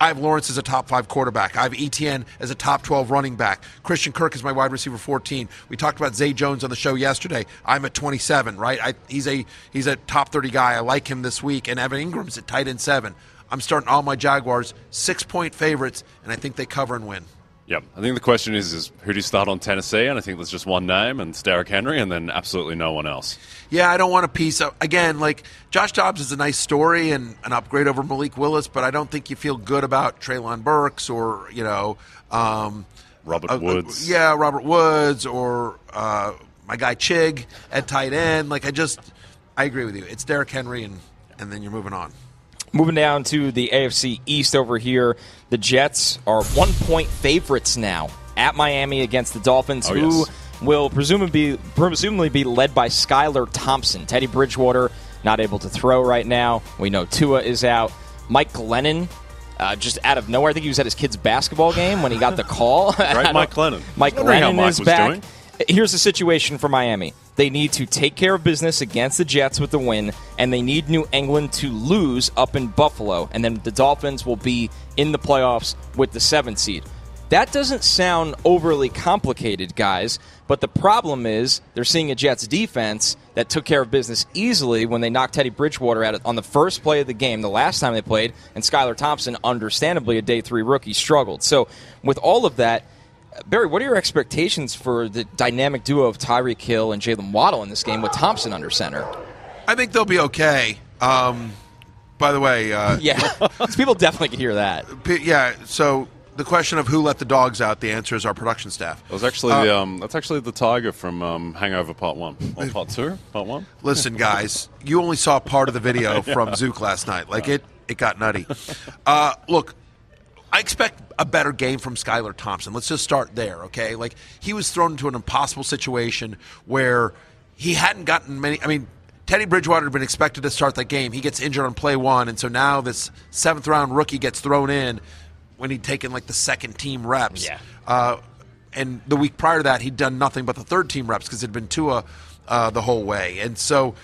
I have Lawrence as a top five quarterback. I have Etienne as a top 12 running back. Christian Kirk is my wide receiver 14. We talked about Zay Jones on the show yesterday. I'm at 27, right? I, he's a he's a top 30 guy. I like him this week. And Evan Engram's at tight end seven. I'm starting all my Jaguars six point favorites, and I think they cover and win. Yep. I think the question is, is who do you start on Tennessee? And I think there's just one name, and it's Derrick Henry, and then absolutely no one else. Yeah, I don't want a piece of again. Like Josh Dobbs is a nice story and an upgrade over Malik Willis, but I don't think you feel good about Treylon Burks or you know um, Robert uh, Woods. yeah, Robert Woods or uh, my guy Chig at tight end. Like I just, I agree with you. It's Derrick Henry, and and then you're moving on. Moving down to the AFC East over here, the Jets are one point favorites now at Miami against the Dolphins, Oh, who yes. will presumably be, presumably be led by Skylar Thompson. Teddy Bridgewater not able to throw right now. We know Tua is out. Mike Glennon. Uh, just out of nowhere, I think he was at his kid's basketball game when he got the call. *laughs* Right, Mike Glennon. Mike Wondering how Glennon Mike is was back. doing. Here's the situation for Miami. They need to take care of business against the Jets with the win, and they need New England to lose up in Buffalo, and then the Dolphins will be in the playoffs with the seventh seed. That doesn't sound overly complicated, guys, but the problem is they're seeing a Jets defense that took care of business easily when they knocked Teddy Bridgewater out on the first play of the game the last time they played, and Skylar Thompson, understandably a day three rookie, struggled. So, with all of that, Berry, what are your expectations for the dynamic duo of Tyreek Hill and Jalen Waddle in this game with Thompson under center? I think they'll be okay. Um, by the way, uh, *laughs* Yeah, 'Cause *laughs* people definitely could hear that. Yeah. So the question of who let the dogs out, the answer is our production staff. That was actually the, um, that's actually the tiger from um, Hangover Part One or *laughs* Part Two. Part One. Listen, guys, you only saw part of the video from Zouk last night. Like it, it got nutty. Uh, look, I expect a better game from Skylar Thompson. Let's just start there, okay? Like he was thrown into an impossible situation where he hadn't gotten many. I mean, Teddy Bridgewater had been expected to start that game. He gets injured on play one, and so now this seventh round rookie gets thrown in when he'd taken like the second team reps. Yeah. Uh, and the week prior to that, he'd done nothing but the third team reps because it'd been Tua uh, the whole way. And so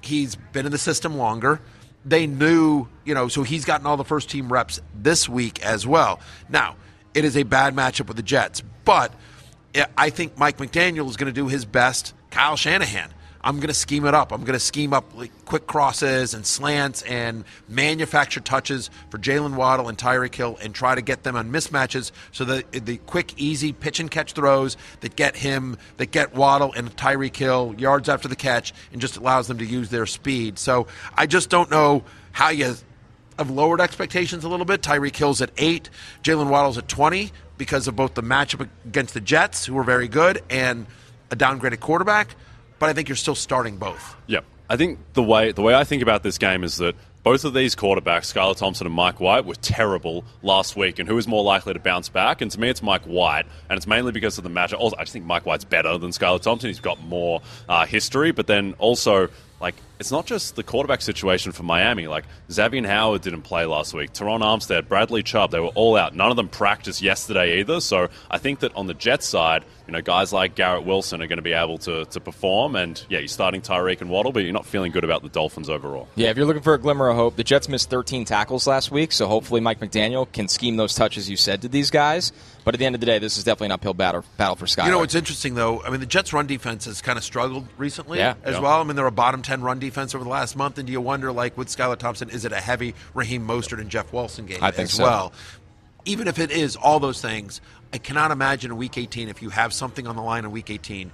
he's been in the system longer. They knew, you know, so he's gotten all the first team reps this week as well. Now, it is a bad matchup with the Jets, but I think Mike McDaniel is going to do his best. Kyle Shanahan. I'm going to scheme it up. I'm going to scheme up like quick crosses and slants and manufacture touches for Jalen Waddle and Tyreek Hill and try to get them on mismatches so that the quick, easy pitch and catch throws that get him, that get Waddle and Tyreek Hill yards after the catch and just allows them to use their speed. So I just don't know how you have lowered expectations a little bit. Tyreek Hill's at eight, Jalen Waddle's at 20 because of both the matchup against the Jets, who were very good, and a downgraded quarterback. But I think you're still starting both. Yep. I think the way the way I think about this game is that both of these quarterbacks, Skylar Thompson and Mike White, were terrible last week, and who is more likely to bounce back? And to me, it's Mike White, and it's mainly because of the matchup. Also, I just think Mike White's better than Skylar Thompson. He's got more uh, history, but then also like it's not just the quarterback situation for Miami. Like Xavier Howard didn't play last week. Terron Armstead, Bradley Chubb, they were all out. None of them practiced yesterday either. So I think that on the Jets side, you know, guys like Garrett Wilson are going to be able to, to perform. And yeah, you're starting Tyreek and Waddle, but you're not feeling good about the Dolphins overall. Yeah, if you're looking for a glimmer of hope, the Jets missed 13 tackles last week, so hopefully Mike McDaniel can scheme those touches you said to these guys. But at the end of the day, this is definitely an uphill battle, battle for Skylar. You know what's interesting though? I mean, the Jets' run defense has kind of struggled recently Yeah. as Yeah. well. I mean, they're a bottom ten run defense over the last month. And do you wonder, like with Skylar Thompson, is it a heavy Raheem Mostert and Jeff Wilson game I think as so. well? Even if it is all those things, I cannot imagine in Week 18 if you have something on the line in Week 18,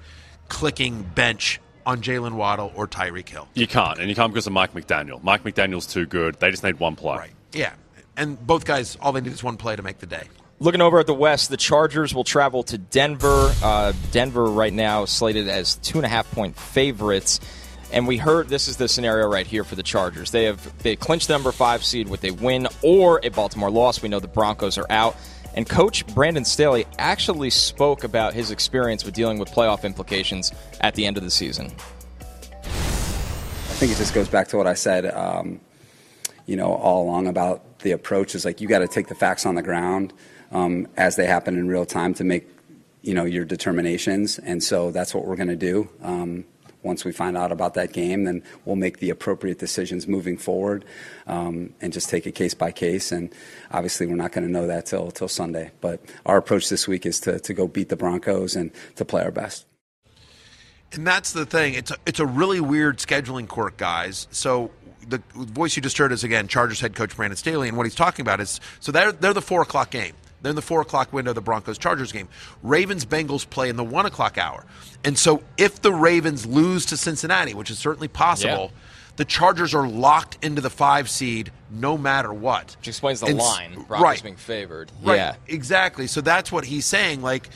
clicking bench on Jalen Waddle or Tyreek Hill. You can't, and you can't because of Mike McDaniel. Mike McDaniel's too good. They just need one play. Right. Yeah. and both guys, all they need is one play to make the day. Looking over at the West, the Chargers will travel to Denver. Uh, Denver right now slated as two and a half point favorites. And we heard this is the scenario right here for the Chargers. They have they clinched the number five seed with a win or a Baltimore loss. We know the Broncos are out. And coach Brandon Staley actually spoke about his experience with dealing with playoff implications at the end of the season. I think it just goes back to what I said, um, you know, all along about the approach is like you got to take the facts on the ground um, as they happen in real time to make, you know, your determinations. And so that's what we're going to do. Um, once we find out about that game, then we'll make the appropriate decisions moving forward um, and just take it case by case. And obviously, we're not going to know that till till Sunday. But our approach this week is to to go beat the Broncos and to play our best. And that's the thing. It's a, it's a really weird scheduling quirk, guys. So the voice you just heard is again Chargers head coach Brandon Staley, and what he's talking about is so they're they're the four o'clock game. They're in the four o'clock window of the Broncos Chargers game. Ravens Bengals play in the one o'clock hour. And so if the Ravens lose to Cincinnati, which is certainly possible, yeah. the Chargers are locked into the five seed no matter what. Which explains the and, line. Broncos right. being favored. Right. Yeah. Exactly. So that's what he's saying. Like,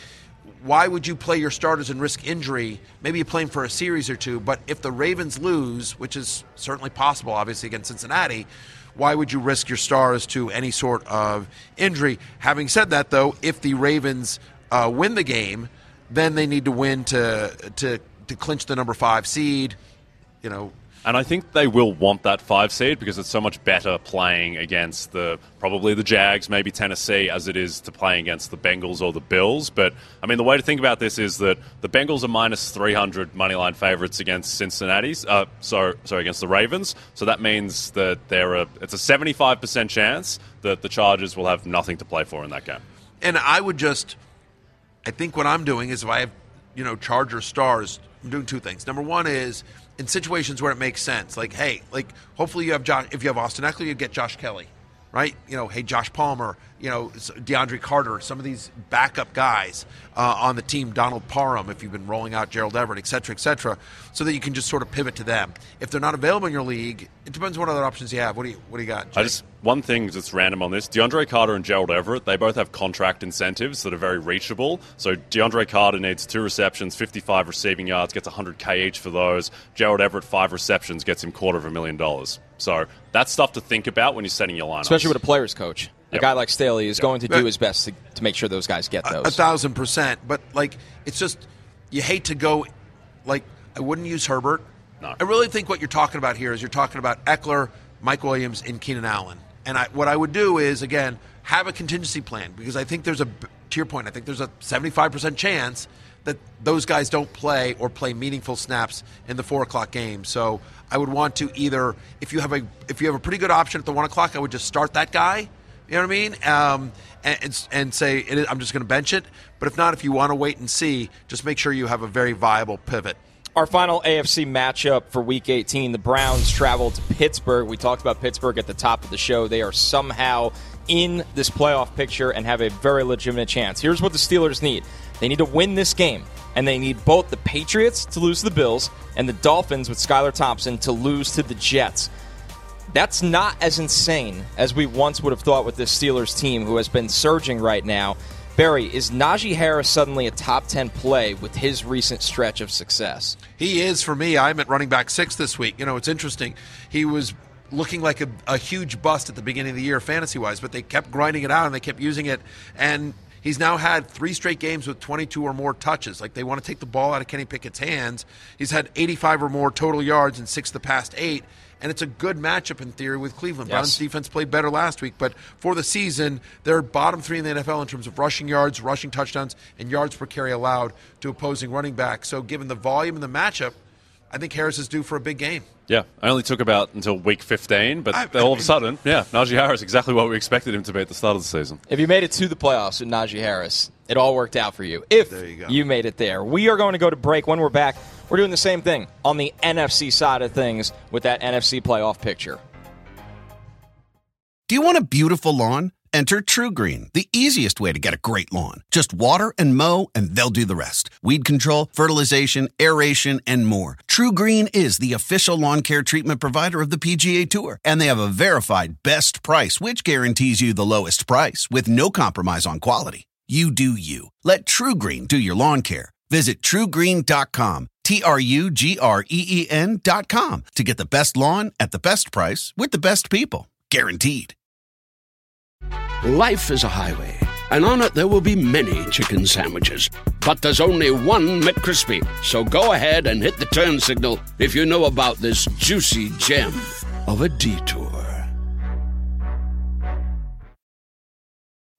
why would you play your starters and risk injury? Maybe you play them for a series or two, but if the Ravens lose, which is certainly possible, obviously, against Cincinnati, why would you risk your stars to any sort of injury? Having said that, though, if the Ravens uh, win the game, then they need to win to to to clinch the number five seed. You know, and I think they will want that five seed because it's so much better playing against the probably the Jags, maybe Tennessee, as it is to playing against the Bengals or the Bills. But I mean, the way to think about this is that the Bengals are minus 300 moneyline favorites against Cincinnati's, uh, so sorry against the Ravens. So that means that there are it's a 75% chance that the Chargers will have nothing to play for in that game. And I would just, I think what I'm doing is if I have, you know, Charger stars, I'm doing two things. Number one is in situations where it makes sense. Like, hey, like hopefully you have Josh. If you have Austin Ekeler, you get Josh Kelley, right? You know, hey, Josh Palmer, you know, DeAndre Carter, some of these backup guys uh, on the team, Donald Parham, if you've been rolling out Gerald Everett, et cetera, et cetera, so that you can just sort of pivot to them. If they're not available in your league, it depends what other options you have. What do you What do you got? Jake? I just one thing that's random on this: DeAndre Carter and Gerald Everett, they both have contract incentives that are very reachable. So DeAndre Carter needs two receptions, 55 receiving yards, gets 100k each for those. Gerald Everett five receptions gets him quarter of a million dollars. So that's stuff to think about when you're setting your lineup, especially with a players coach. Yep. A guy like Staley is yep. going to do his best to, to make sure those guys get those. A, a thousand percent. But like, it's just you hate to go. Like, I wouldn't use Herbert. No. I really think what you're talking about here is you're talking about Ekeler, Mike Williams, and Keenan Allen. And I, what I would do is again have a contingency plan because I think there's a to your point. I think there's a 75% chance that those guys don't play or play meaningful snaps in the four o'clock game. So I would want to either if you have a if you have a pretty good option at the one o'clock, I would just start that guy you know what I mean? Um, and, and say I'm just going to bench it. But if not, if you want to wait and see, just make sure you have a very viable pivot. Our final AFC matchup for Week 18, the Browns travel to Pittsburgh. We talked about Pittsburgh at the top of the show. They are somehow in this playoff picture and have a very legitimate chance. Here's what the Steelers need they need to win this game, and they need both the Patriots to lose to the Bills and the Dolphins with Skylar Thompson to lose to the Jets. That's not as insane as we once would have thought with this Steelers team who has been surging right now. Berry, is Najee Harris suddenly a top 10 play with his recent stretch of success? He is for me. I'm at running back six this week. You know, it's interesting. He was looking like a, a huge bust at the beginning of the year, fantasy wise, but they kept grinding it out and they kept using it. And he's now had three straight games with 22 or more touches. Like they want to take the ball out of Kenny Pickett's hands. He's had 85 or more total yards in six of the past eight and it's a good matchup in theory with Cleveland. Yes. Browns defense played better last week, but for the season, they're bottom three in the NFL in terms of rushing yards, rushing touchdowns, and yards per carry allowed to opposing running backs. So, given the volume and the matchup, I think Harris is due for a big game. Yeah, I only took about until week 15, but I, all of a sudden, yeah, Najee Harris, exactly what we expected him to be at the start of the season. If you made it to the playoffs with Najee Harris, it all worked out for you. If you, you made it there. We are going to go to break. When we're back, we're doing the same thing on the NFC side of things with that NFC playoff picture. Do you want a beautiful lawn? Enter TruGreen, the easiest way to get a great lawn. Just water and mow, and they'll do the rest. Weed control, fertilization, aeration, and more. TruGreen is the official lawn care treatment provider of the PGA Tour, and they have a verified best price, which guarantees you the lowest price with no compromise on quality. You do you. Let TruGreen do your lawn care. Visit trugreen.com, T R U G R E E com to get the best lawn at the best price with the best people. Guaranteed. Life is a highway, and on it there will be many chicken sandwiches. But there's only one McCrispy. So go ahead and hit the turn signal if you know about this juicy gem of a detour.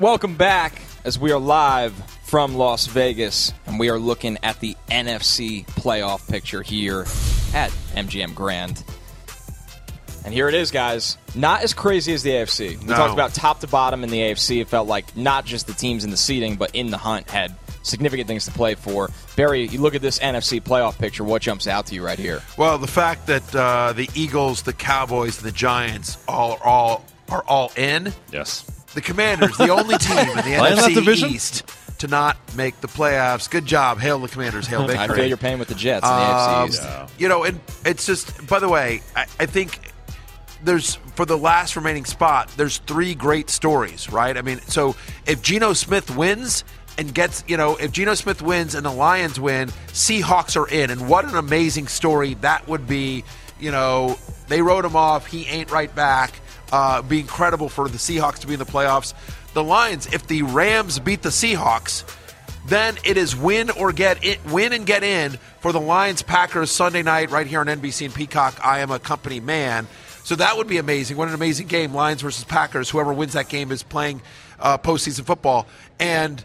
Welcome back as we are live from Las Vegas and we are looking at the NFC playoff picture here at MGM Grand. And here it is, guys. Not as crazy as the AFC. We No. talked about top to bottom in the AFC. It felt like not just the teams in the seeding, but in the hunt had significant things to play for. Berry, you look at this NFC playoff picture. What jumps out to you right here? Well, the fact that uh, the Eagles, the Cowboys, the Giants all are all are all in. Yes. The Commanders, the only *laughs* team in the Playing that NFC division? East to not make the playoffs. Good job, hail the Commanders, hail victory. *laughs* I feel you're paying with the Jets in the Um, AFC East. You know, and it's just. By the way, I, I think there's for the last remaining spot. There's three great stories, right? I mean, so if Geno Smith wins and gets, you know, if Geno Smith wins and the Lions win, Seahawks are in, and what an amazing story that would be. You know, they wrote him off. He ain't right back. Uh, be incredible for the Seahawks to be in the playoffs. The Lions, if the Rams beat the Seahawks, then it is win or get it, win and get in for the Lions Packers Sunday night right here on NBC and Peacock. I am a company man, so that would be amazing. What an amazing game, Lions versus Packers. Whoever wins that game is playing uh, postseason football. And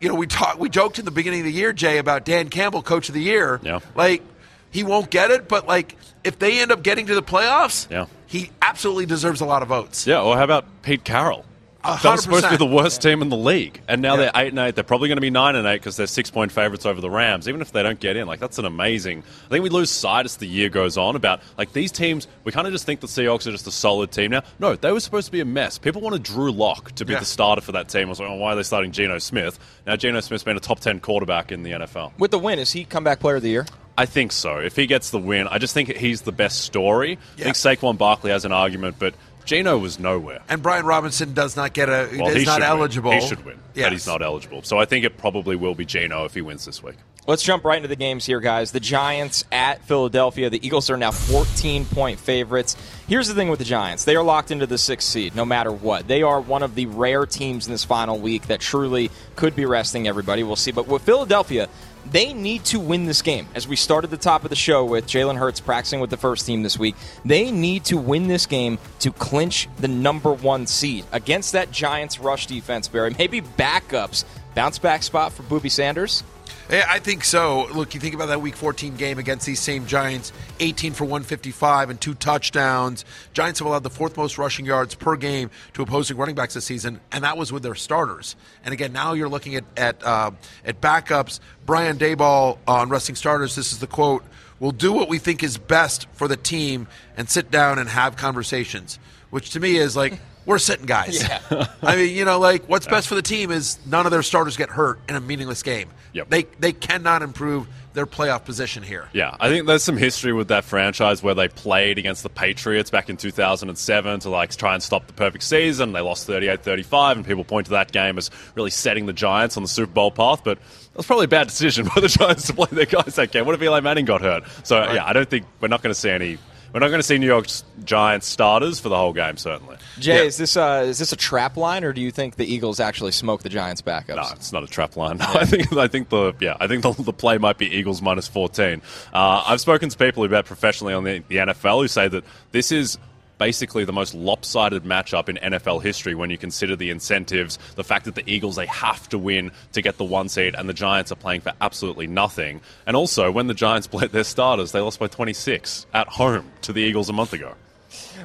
you know, we talked, we joked in the beginning of the year, Jay, about Dan Campbell, Coach of the Year. Yeah. Like he won't get it, but like if they end up getting to the playoffs, Yeah. He absolutely deserves a lot of votes. Yeah, or how about Pete Carroll? A That was supposed to be the worst team in the league, and now Yeah. they're eight and eight. They're probably going to be nine and eight because they're six point favorites over the Rams. Even if they don't get in, like that's an amazing. I think we lose sight as the year goes on about like these teams. We kind of just think the Seahawks are just a solid team now. No, they were supposed to be a mess. People wanted Drew Lock to be Yeah. the starter for that team. I was like, oh, why are they starting Geno Smith? Now Geno Smith's been a top ten quarterback in the NFL. With the win, is he comeback player of the year? I think so. If he gets the win, I just think he's the best story. Yeah. I think Saquon Barkley has an argument, but Geno was nowhere. And Brian Robinson does not get a Well, is not eligible. Win. He should win, Yes. but he's not eligible. So I think it probably will be Geno if he wins this week. Let's jump right into the games here, guys. The Giants at Philadelphia. The Eagles are now 14 point favorites. Here's the thing with the Giants they are locked into the sixth seed no matter what. They are one of the rare teams in this final week that truly could be resting everybody. We'll see. But with Philadelphia, they need to win this game. As we started the top of the show with Jalen Hurts practicing with the first team this week, they need to win this game to clinch the number one seed against that Giants rush defense, Berry. Maybe backups. Bounce back spot for Booby Sanders. I think so. Look, you think about that Week 14 game against these same Giants, 18 for 155 and two touchdowns. Giants have allowed the fourth most rushing yards per game to opposing running backs this season, and that was with their starters. And again, now you're looking at at uh, at backups. Brian Daboll on resting starters. This is the quote: "We'll do what we think is best for the team and sit down and have conversations." Which to me is like. We're sitting guys. Yeah. *laughs* I mean, you know, like what's best for the team is none of their starters get hurt in a meaningless game. Yep. They they cannot improve their playoff position here. Yeah, I think there's some history with that franchise where they played against the Patriots back in 2007 to like try and stop the perfect season. They lost 38-35, and people point to that game as really setting the Giants on the Super Bowl path. But it was probably a bad decision *laughs* by the Giants to play their guys that game. What if Eli Manning got hurt? So yeah, I don't think we're not going to see any. We're not going to see New York Giants starters for the whole game, certainly. Jay, Yeah. is this uh, is this a trap line, or do you think the Eagles actually smoke the Giants' backups? No, it's not a trap line. *laughs* I think I think the yeah I think the, the play might be Eagles minus fourteen. Uh, I've spoken to people who bet professionally on the, the NFL who say that this is basically the most lopsided matchup in NFL history when you consider the incentives, the fact that the Eagles they have to win to get the one seed, and the Giants are playing for absolutely nothing. And also, when the Giants *laughs* played their starters, they lost by 26 at home to the Eagles a month ago.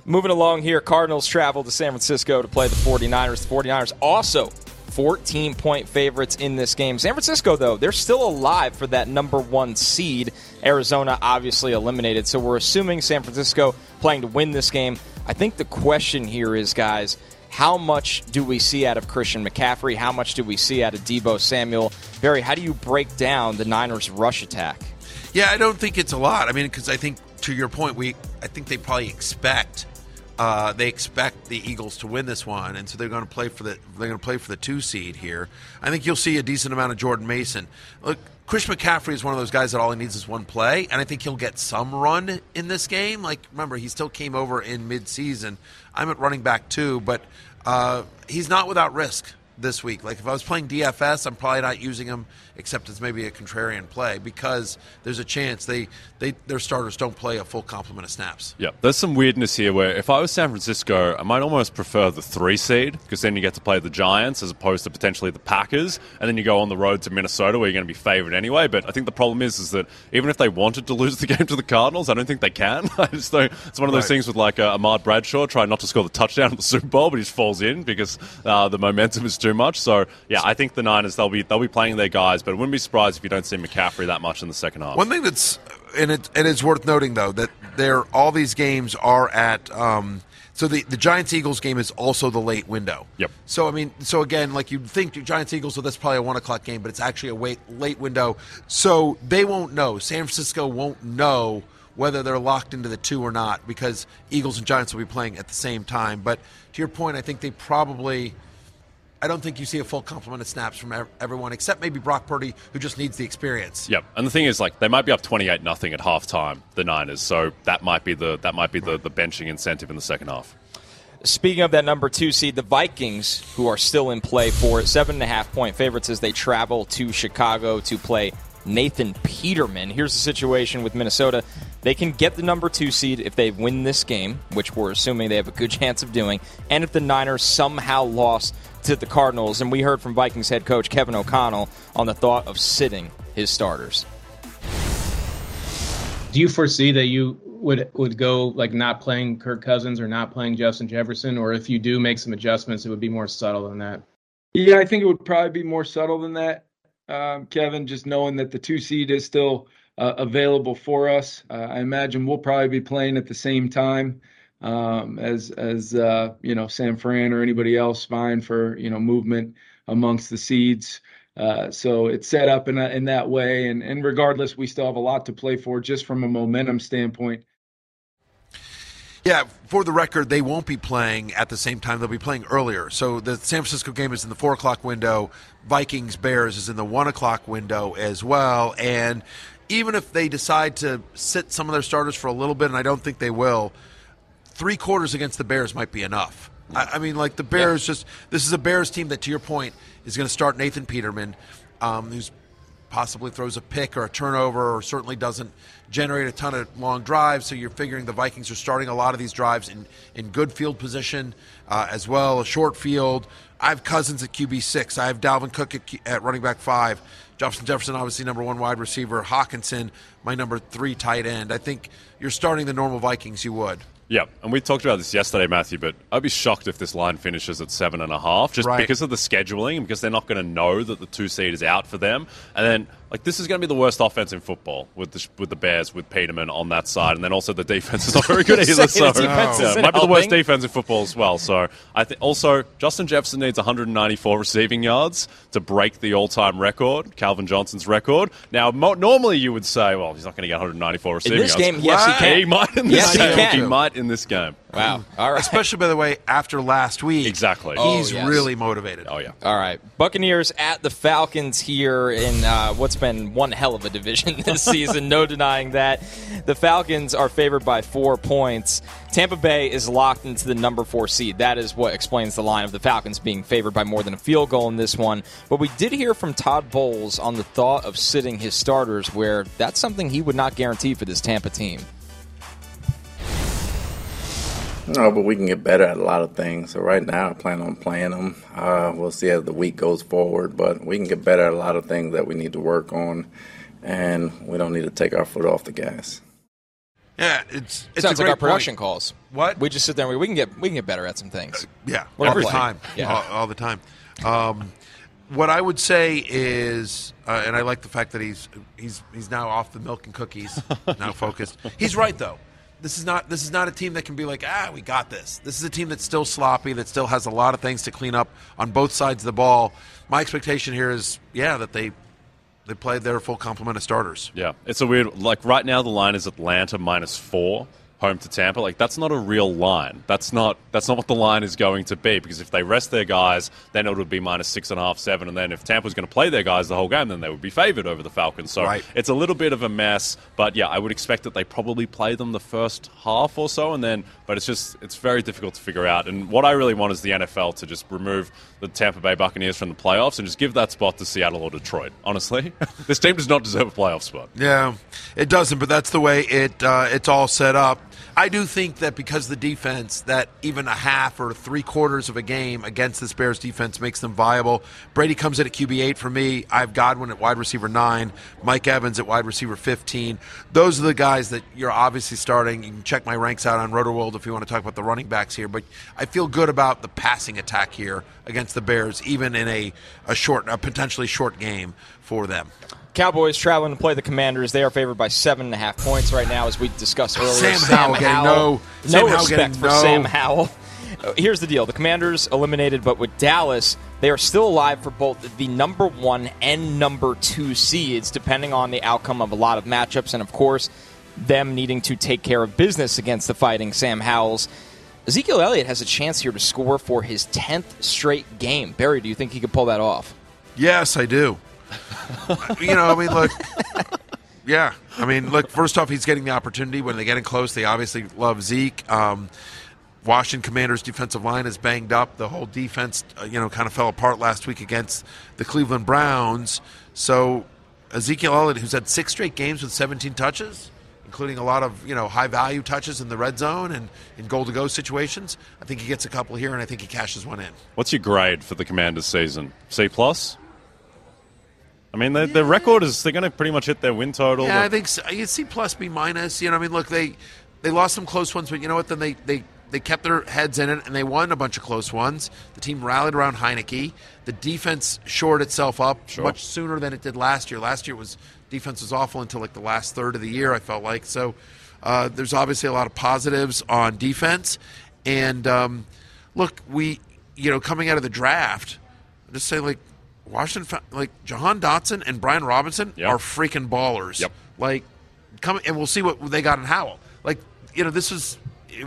Moving along here, Cardinals travel to San Francisco to play the 49ers. The 49ers also 14 point favorites in this game. San Francisco, though, they're still alive for that number one seed. Arizona obviously eliminated, so we're assuming San Francisco playing to win this game. I think the question here is, guys, how much do we see out of Christian McCaffrey? How much do we see out of Deebo Samuel? Berry, how do you break down the Niners' rush attack? Yeah, I don't think it's a lot. I mean, because I think to your point, we I think they probably expect uh, they expect the Eagles to win this one, and so they're going to play for the they're going to play for the two seed here. I think you'll see a decent amount of Jordan Mason. Look, Chris McCaffrey is one of those guys that all he needs is one play, and I think he'll get some run in this game. Like remember, he still came over in midseason. I'm at running back too, but uh, he's not without risk this week. Like if I was playing DFS, I'm probably not using him except it's maybe a contrarian play because there's a chance they, they their starters don't play a full complement of snaps. Yeah, there's some weirdness here where if I was San Francisco, I might almost prefer the three seed because then you get to play the Giants as opposed to potentially the Packers, and then you go on the road to Minnesota where you're going to be favored anyway. But I think the problem is is that even if they wanted to lose the *laughs* game to the Cardinals, I don't think they can. *laughs* I just don't, it's one of those Right. things with like uh, Ahmad Bradshaw trying not to score the touchdown in the Super Bowl, but he just falls in because uh, the momentum is too much. So yeah, I think the Niners they'll be they'll be playing their guys, but I wouldn't be surprised if you don't see McCaffrey that much in the second half. One thing that's and it and it's worth noting though that there all these games are at um, so the the Giants Eagles game is also the late window. Yep. So I mean, so again, like you'd think Giants Eagles, so that's probably a one o'clock game, but it's actually a wait, late window. So they won't know. San Francisco won't know whether they're locked into the two or not because Eagles and Giants will be playing at the same time. But to your point, I think they probably. I don't think you see a full complement of snaps from ev- everyone except maybe Brock Purdy, who just needs the experience. Yep, and the thing is, like, they might be up twenty-eight nothing at halftime, the Niners. So that might be the that might be the, the benching incentive in the second half. Speaking of that number two seed, the Vikings, who are still in play for it, seven and a half point favorites as they travel to Chicago to play Nathan Peterman. Here's the situation with Minnesota. They can get the number two seed if they win this game, which we're assuming they have a good *laughs* chance of doing, and if the Niners somehow lost to the Cardinals. And we heard from Vikings head coach Kevin O'Connell on the thought of sitting his starters. Do you foresee that you would would go like not playing Kirk Cousins or not playing Justin Jefferson, or if you do make some adjustments, it would be more subtle than that? Yeah, I think it would probably be more subtle than that, um, Kevin. Just knowing that the two seed is still uh, available for us, uh, I imagine we'll probably be playing at the same time um, as as uh, you know San Fran or anybody else vying for you know movement amongst the seeds. Uh, so it's set up in a, in that way, and and regardless, we still have a lot to play for just from a momentum standpoint. Yeah, for the record, they won't be playing at the same time. They'll be playing earlier. So the San Francisco game is in the four o'clock window. Vikings Bears is in the one o'clock window as well. And even if they decide to sit some of their starters for a little bit, and I don't think they will, three quarters against the Bears might be enough. I, I mean, like the Bears, just this is a Bears team that, to your point, is going to start Nathan Peterman, um, who's possibly throws a pick or a turnover, or certainly doesn't generate a ton of long drives. So you're figuring the Vikings are starting a lot of these drives in, in good field position uh, as well, a short field. I have Cousins at QB six. I have Dalvin Cook at, at running back five. Justin Jefferson, obviously number one wide receiver. Hockenson, my number three tight end. I think you're starting the normal Vikings. You would. Yeah, and we talked about this yesterday, Matthew, but I'd be shocked if this line finishes at seven and a half, just Right. because of the scheduling, because they're not going to know that the two seed is out for them, and then like this is going to be the worst offense in football with the with the Bears with Peterman on that side, and then also the defense is not very good *laughs* either. Say the So defense yeah, isn't might be the worst defense in football as well. So I think also Justin Jefferson needs 194 receiving yards to break the all-time record, Calvin Johnson's record. Now, mo- normally you would say, well, he's not going to get 194 receiving in this yards. game, yes, he can. He might in this Yes, he game. can. He might in this game. Wow. *laughs* All right. Especially, by the way, after last week. Exactly. He's Oh, yes. really motivated. Oh yeah. All right. Buccaneers at the Falcons here in uh, what's been one hell of a division *laughs* this season. No denying that. The Falcons are favored by four points. Tampa Bay is locked into the number four seed. That is what explains the line of the Falcons being favored by more than a field goal in this one. But we did hear from Todd Bowles on the thought of sitting his starters, where that's something he would not guarantee for this Tampa team. No, but we can get better at a lot of things. So right now, I plan on playing them. Uh, we'll see as the week goes forward, but we can get better at a lot of things that we need to work on, and we don't need to take our foot off the gas. Yeah, it's, it's Sounds a like our production point. calls. What? We just sit there and we, we can get we can get better at some things. Yeah, We're all the time. Yeah. all, all the time. Um, what I would say is, uh, and I like the fact that he's he's he's now off the milk and cookies, *laughs* now focused. He's right though. This is not this is not a team that can be like ah we got this. This is a team that's still sloppy, that still has a lot of things to clean up on both sides of the ball. My expectation here is yeah that they they played their full complement of starters. Yeah, it's a weird. Like right now, the line is Atlanta minus four, home to Tampa. Like that's not a real line. That's not that's not what the line is going to be. Because if they rest their guys, then it would be minus six and a half, seven. And then if Tampa's going to play their guys the whole game, then they would be favored over the Falcons. So Right. it's a little bit of a mess. But yeah, I would expect that they probably play them the first half or so, and then. But it's just it's very difficult to figure out. And what I really want is the NFL to just remove the Tampa Bay Buccaneers from the playoffs and just give that spot to Seattle or Detroit. Honestly, *laughs* this team does not deserve a playoff spot. Yeah, it doesn't, but that's the way it uh, it's all set up. I do think that because the defense, that even a half or three quarters of a game against this Bears defense makes them viable. Brady comes in at QB eight for me. I have Godwin at wide receiver nine, Mike Evans at wide receiver fifteen. Those are the guys that you're obviously starting. You can check my ranks out on RotoWorld if you want to talk about the running backs here. But I feel good about the passing attack here against the Bears, even in a, a short, a potentially short game for them. Cowboys traveling to play the Commanders. They are favored by seven and a half points right now, as we discussed earlier. Sam Howell getting no- no Sam respect for no- Sam Howell. Uh, Here's the deal: the Commanders eliminated, but with Dallas, they are still alive for both the number one and number two seeds, depending on the outcome of a lot of matchups, and of course, them needing to take care of business against the Fighting Sam Howells. Ezekiel Elliott has a chance here to score for his tenth straight game. Berry, do you think he could pull that off? Yes, I do. You know, I mean, look. Yeah, I mean, look. First off, he's getting the opportunity when they get in close. They obviously love Zeke. Um, Washington Commanders' defensive line is banged up. The whole defense, uh, you know, kind of fell apart last week against the Cleveland Browns. So Ezekiel Elliott, who's had six straight games with 17 touches, including a lot of you know high value touches in the red zone and in goal to go situations, I think he gets a couple here, and I think he cashes one in. What's your grade for the Commanders season? C plus. I mean, their, their record is they're going to pretty much hit their win total. Yeah, I think so. you see plus B minus. You know, I mean, look, they they lost some close ones, but you know what? Then they they they kept their heads in it and they won a bunch of close ones. The team rallied around Heinicke. The defense shored itself up much sooner than it did last year. Last year was defense was awful until like the last third of the year. I felt like so. Uh, there's obviously a lot of positives on defense, and um, look, we you know coming out of the draft, I'm just say like Washington, like Jahan Dotson and Brian Robinson are freaking ballers. Yep. Like, come and we'll see what they got in Howell. Like, you know, this is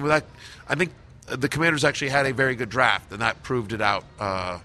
that. I think the Commanders actually had a very good draft, and that proved it out uh,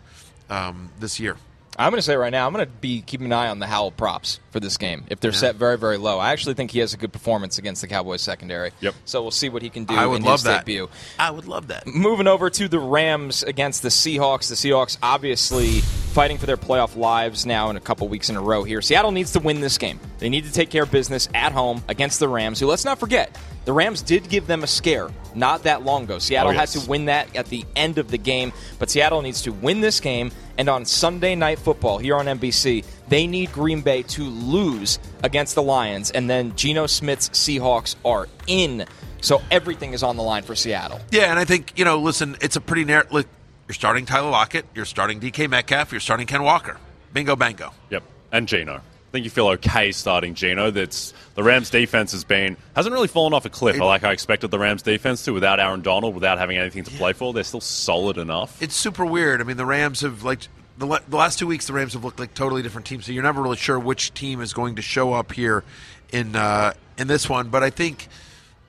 um, this year. I'm going to say right now, I'm going to be keeping an eye on the Howell props for this game. If they're Yeah. set very, very low, I actually think he has a good performance against the Cowboys secondary. Yep. So we'll see what he can do I would in love his that. debut. I would love that. Moving over to the Rams against the Seahawks. The Seahawks obviously fighting for their playoff lives now in a couple weeks in a row here. Seattle needs to win this game. They need to take care of business at home against the Rams, who, let's not forget, the Rams did give them a scare not that long ago. Seattle Oh, yes. had to win that at the end of the game, but Seattle needs to win this game. And on Sunday Night Football here on NBC, they need Green Bay to lose against the Lions, and then Geno Smith's Seahawks are in. So everything is on the line for Seattle. Yeah, and I think you know. Listen, it's a pretty narrow. Look, you're starting Tyler Lockett. You're starting DK Metcalf. You're starting Ken Walker. Bingo, bango. Yep, and Geno. I think you feel okay starting Geno. That's the Rams' defense has been hasn't really fallen off a cliff. like I expected the Rams' defense to, without Aaron Donald, without having anything to play for. They're still solid enough. It's super weird. I mean, the Rams have like the, the last two weeks. The Rams have looked like totally different teams. So you're never really sure which team is going to show up here in uh, in this one. But I think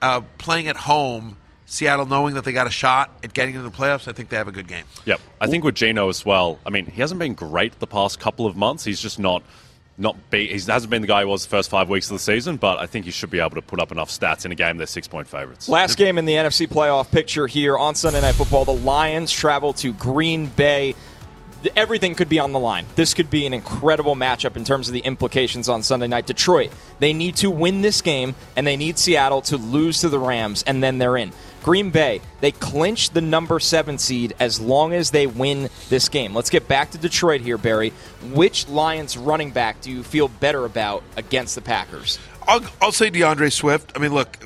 uh, playing at home, Seattle knowing that they got a shot at getting into the playoffs, I think they have a good game. Yep, I think with Geno as well. I mean, he hasn't been great the past couple of months. He's just not. Not he hasn't been the guy he was the first five weeks of the season, but I think he should be able to put up enough stats in a game. They're six point favorites. Last game in the NFC playoff picture here on Sunday Night Football. The Lions travel to Green Bay. everything could be on the line. This could be an incredible matchup in terms of the implications on Sunday night. Detroit, they need to win this game, and they need Seattle to lose to the Rams, and then they're in. Green Bay, they clinch the number seven seed as long as they win this game. Let's get back to Detroit here, Berry. Which Lions running back do you feel better about against the Packers? I'll, I'll say DeAndre Swift. I mean, look,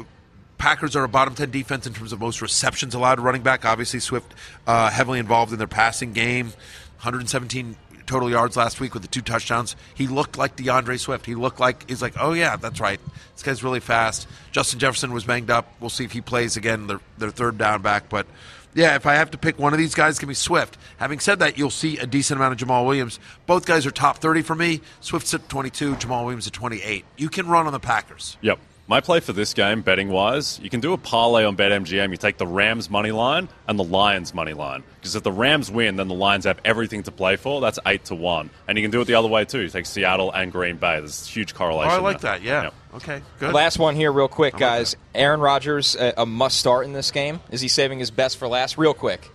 Packers are a bottom 10 defense in terms of most receptions allowed running back. Obviously, Swift uh, heavily involved in their passing game. 117 total yards last week with the two touchdowns. He looked like DeAndre Swift. He looked like he's like, oh yeah, that's right. This guy's really fast. Justin Jefferson was banged up. We'll see if he plays again. Their, their third down back, but yeah, if I have to pick one of these guys, give me Swift. Having said that, you'll see a decent amount of Jamaal Williams. Both guys are top 30 for me. Swift's at 22, Jamaal Williams at 28. You can run on the Packers. Yep. My play for this game, betting wise, you can do a parlay on BetMGM. You take the Rams money line and the Lions money line. Because if the Rams win, then the Lions have everything to play for. That's eight to one, and you can do it the other way too. You take Seattle and Green Bay. There's huge correlation. Oh, I like there. that. Yeah. Yep. Okay. Good. Last one here, real quick, guys. Aaron Rodgers, a, a must start in this game. Is he saving his best for last? Real quick.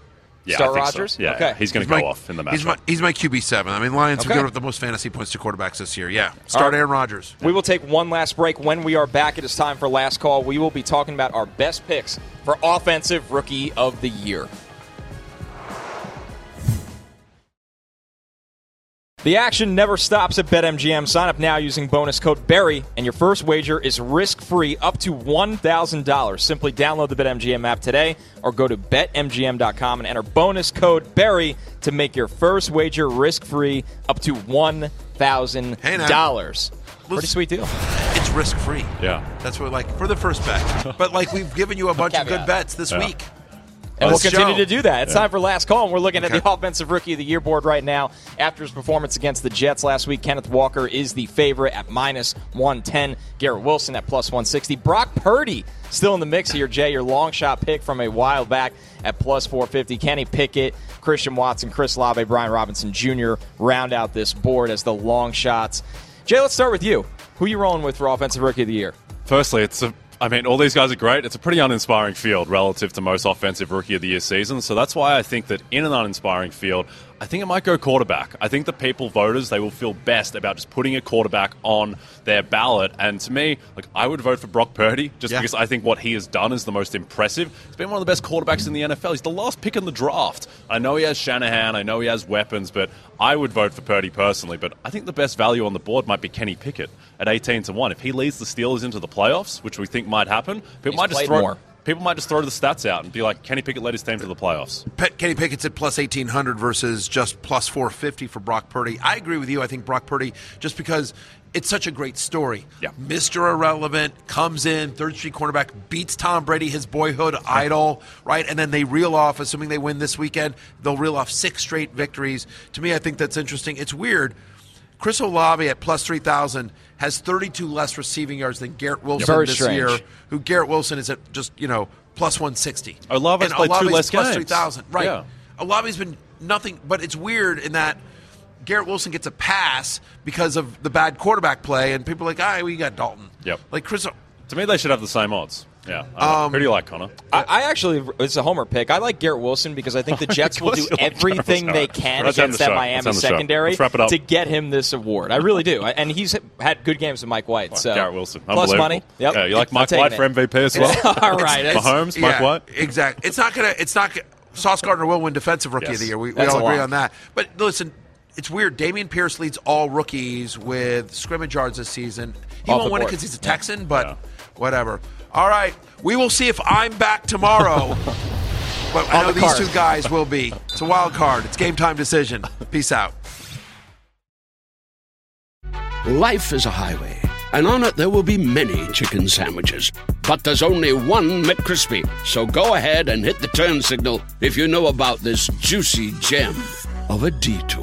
Yeah, Start I think so. Rodgers? Yeah, Okay. he's going to go my- off in the match. He's my, he's my QB seven. I mean, Lions Okay. have given up the most fantasy points to quarterbacks this year. Yeah, start All right. Aaron Rodgers. We will take one last break. When we are back, it is time for last call. We will be talking about our best picks for offensive rookie of the year. The action never stops at BetMGM. Sign up now using bonus code BERRY, and your first wager is risk free up to $1,000. Simply download the BetMGM app today or go to betmgm.com and enter bonus code BERRY to make your first wager risk free up to $1,000. Hey Pretty sweet deal. It's risk free. Yeah. That's what like for the first bet. *laughs* but like we've given you a bunch of good bets this Yeah. week. And we'll continue show. to do that. It's Yeah. time for last call, and we're looking at the Offensive Rookie of the Year board right now. After his performance against the Jets last week, Kenneth Walker is the favorite at minus 110. Garrett Wilson at plus 160. Brock Purdy still in the mix here, Jay. Your long shot pick from a while back at plus 450. Kenny Pickett, Christian Watson, Chris Olave, Brian Robinson Jr. round out this board as the long shots. Jay, let's start with you. Who are you rolling with for Offensive Rookie of the Year? Firstly, it's a. I mean, all these guys are great. It's a pretty uninspiring field relative to most offensive rookie of the year seasons. So that's why I think that in an uninspiring field, I think it might go quarterback. I think the people voters they will feel best about just putting a quarterback on their ballot. And to me, like I would vote for Brock Purdy just Yeah. because I think what he has done is the most impressive. He's been one of the best quarterbacks in the NFL. He's the last pick in the draft. I know he has Shanahan. I know he has weapons, but I would vote for Purdy personally. But I think the best value on the board might be Kenny Pickett at eighteen to one. If he leads the Steelers into the playoffs, which we think might happen, people He's might just throw. more. People might just throw the stats out and be like, Kenny Pickett led his team to the playoffs. Pe- Kenny Pickett's at plus 1800 versus just plus 450 for Brock Purdy. I agree with you. I think Brock Purdy, just because it's such a great story. Yeah. Mr. Irrelevant comes in, third street cornerback, beats Tom Brady, his boyhood idol, right? And then they reel off, assuming they win this weekend, they'll reel off six straight victories. To me, I think that's interesting. It's weird. Chris Olave at plus 3,000 has 32 less receiving yards than Garrett Wilson Very this strange. year, who Garrett Wilson is at just, you know, plus 160. Olave's And played two less plus games. 3,000. Right. Yeah. Olave's been nothing, but it's weird in that Garrett Wilson gets a pass because of the bad quarterback play, and people are like, ah, we got Dalton. Yep. Like Chris. To me, they should have the same odds. Yeah. I don't. Um, Who do you like, Connor? I, I actually, it's a homer pick. I like Garrett Wilson because I think the *laughs* Jets will do you like everything they can Let's against the that show. Let's Miami end the show. secondary Let's wrap it up. to get him this award. I really do. And he's had good games with Mike White. So Garrett Wilson. plus Unbelievable. money. Yep. Yeah, you like Mike White it. for MVP as *laughs* well? All right. It's- *laughs* Mahomes, Mike yeah, White? Exactly. It's not gonna. It's not. Gonna, Sauce Gardner will win Defensive Rookie Yes. of the Year. We, we all agree lock. on that. But listen, it's weird. Dameon Pierce leads all rookies with scrimmage yards this season. He Off won't win it because he's a Texan, but Yeah. whatever. All right. We will see if I'm back tomorrow. *laughs* but I know the these two guys will be. It's a wild card. It's game time decision. Peace out. Life is a highway, and on it there will be many chicken sandwiches. But there's only one McCrispy. So go ahead and hit the turn signal if you know about this juicy gem of a detour.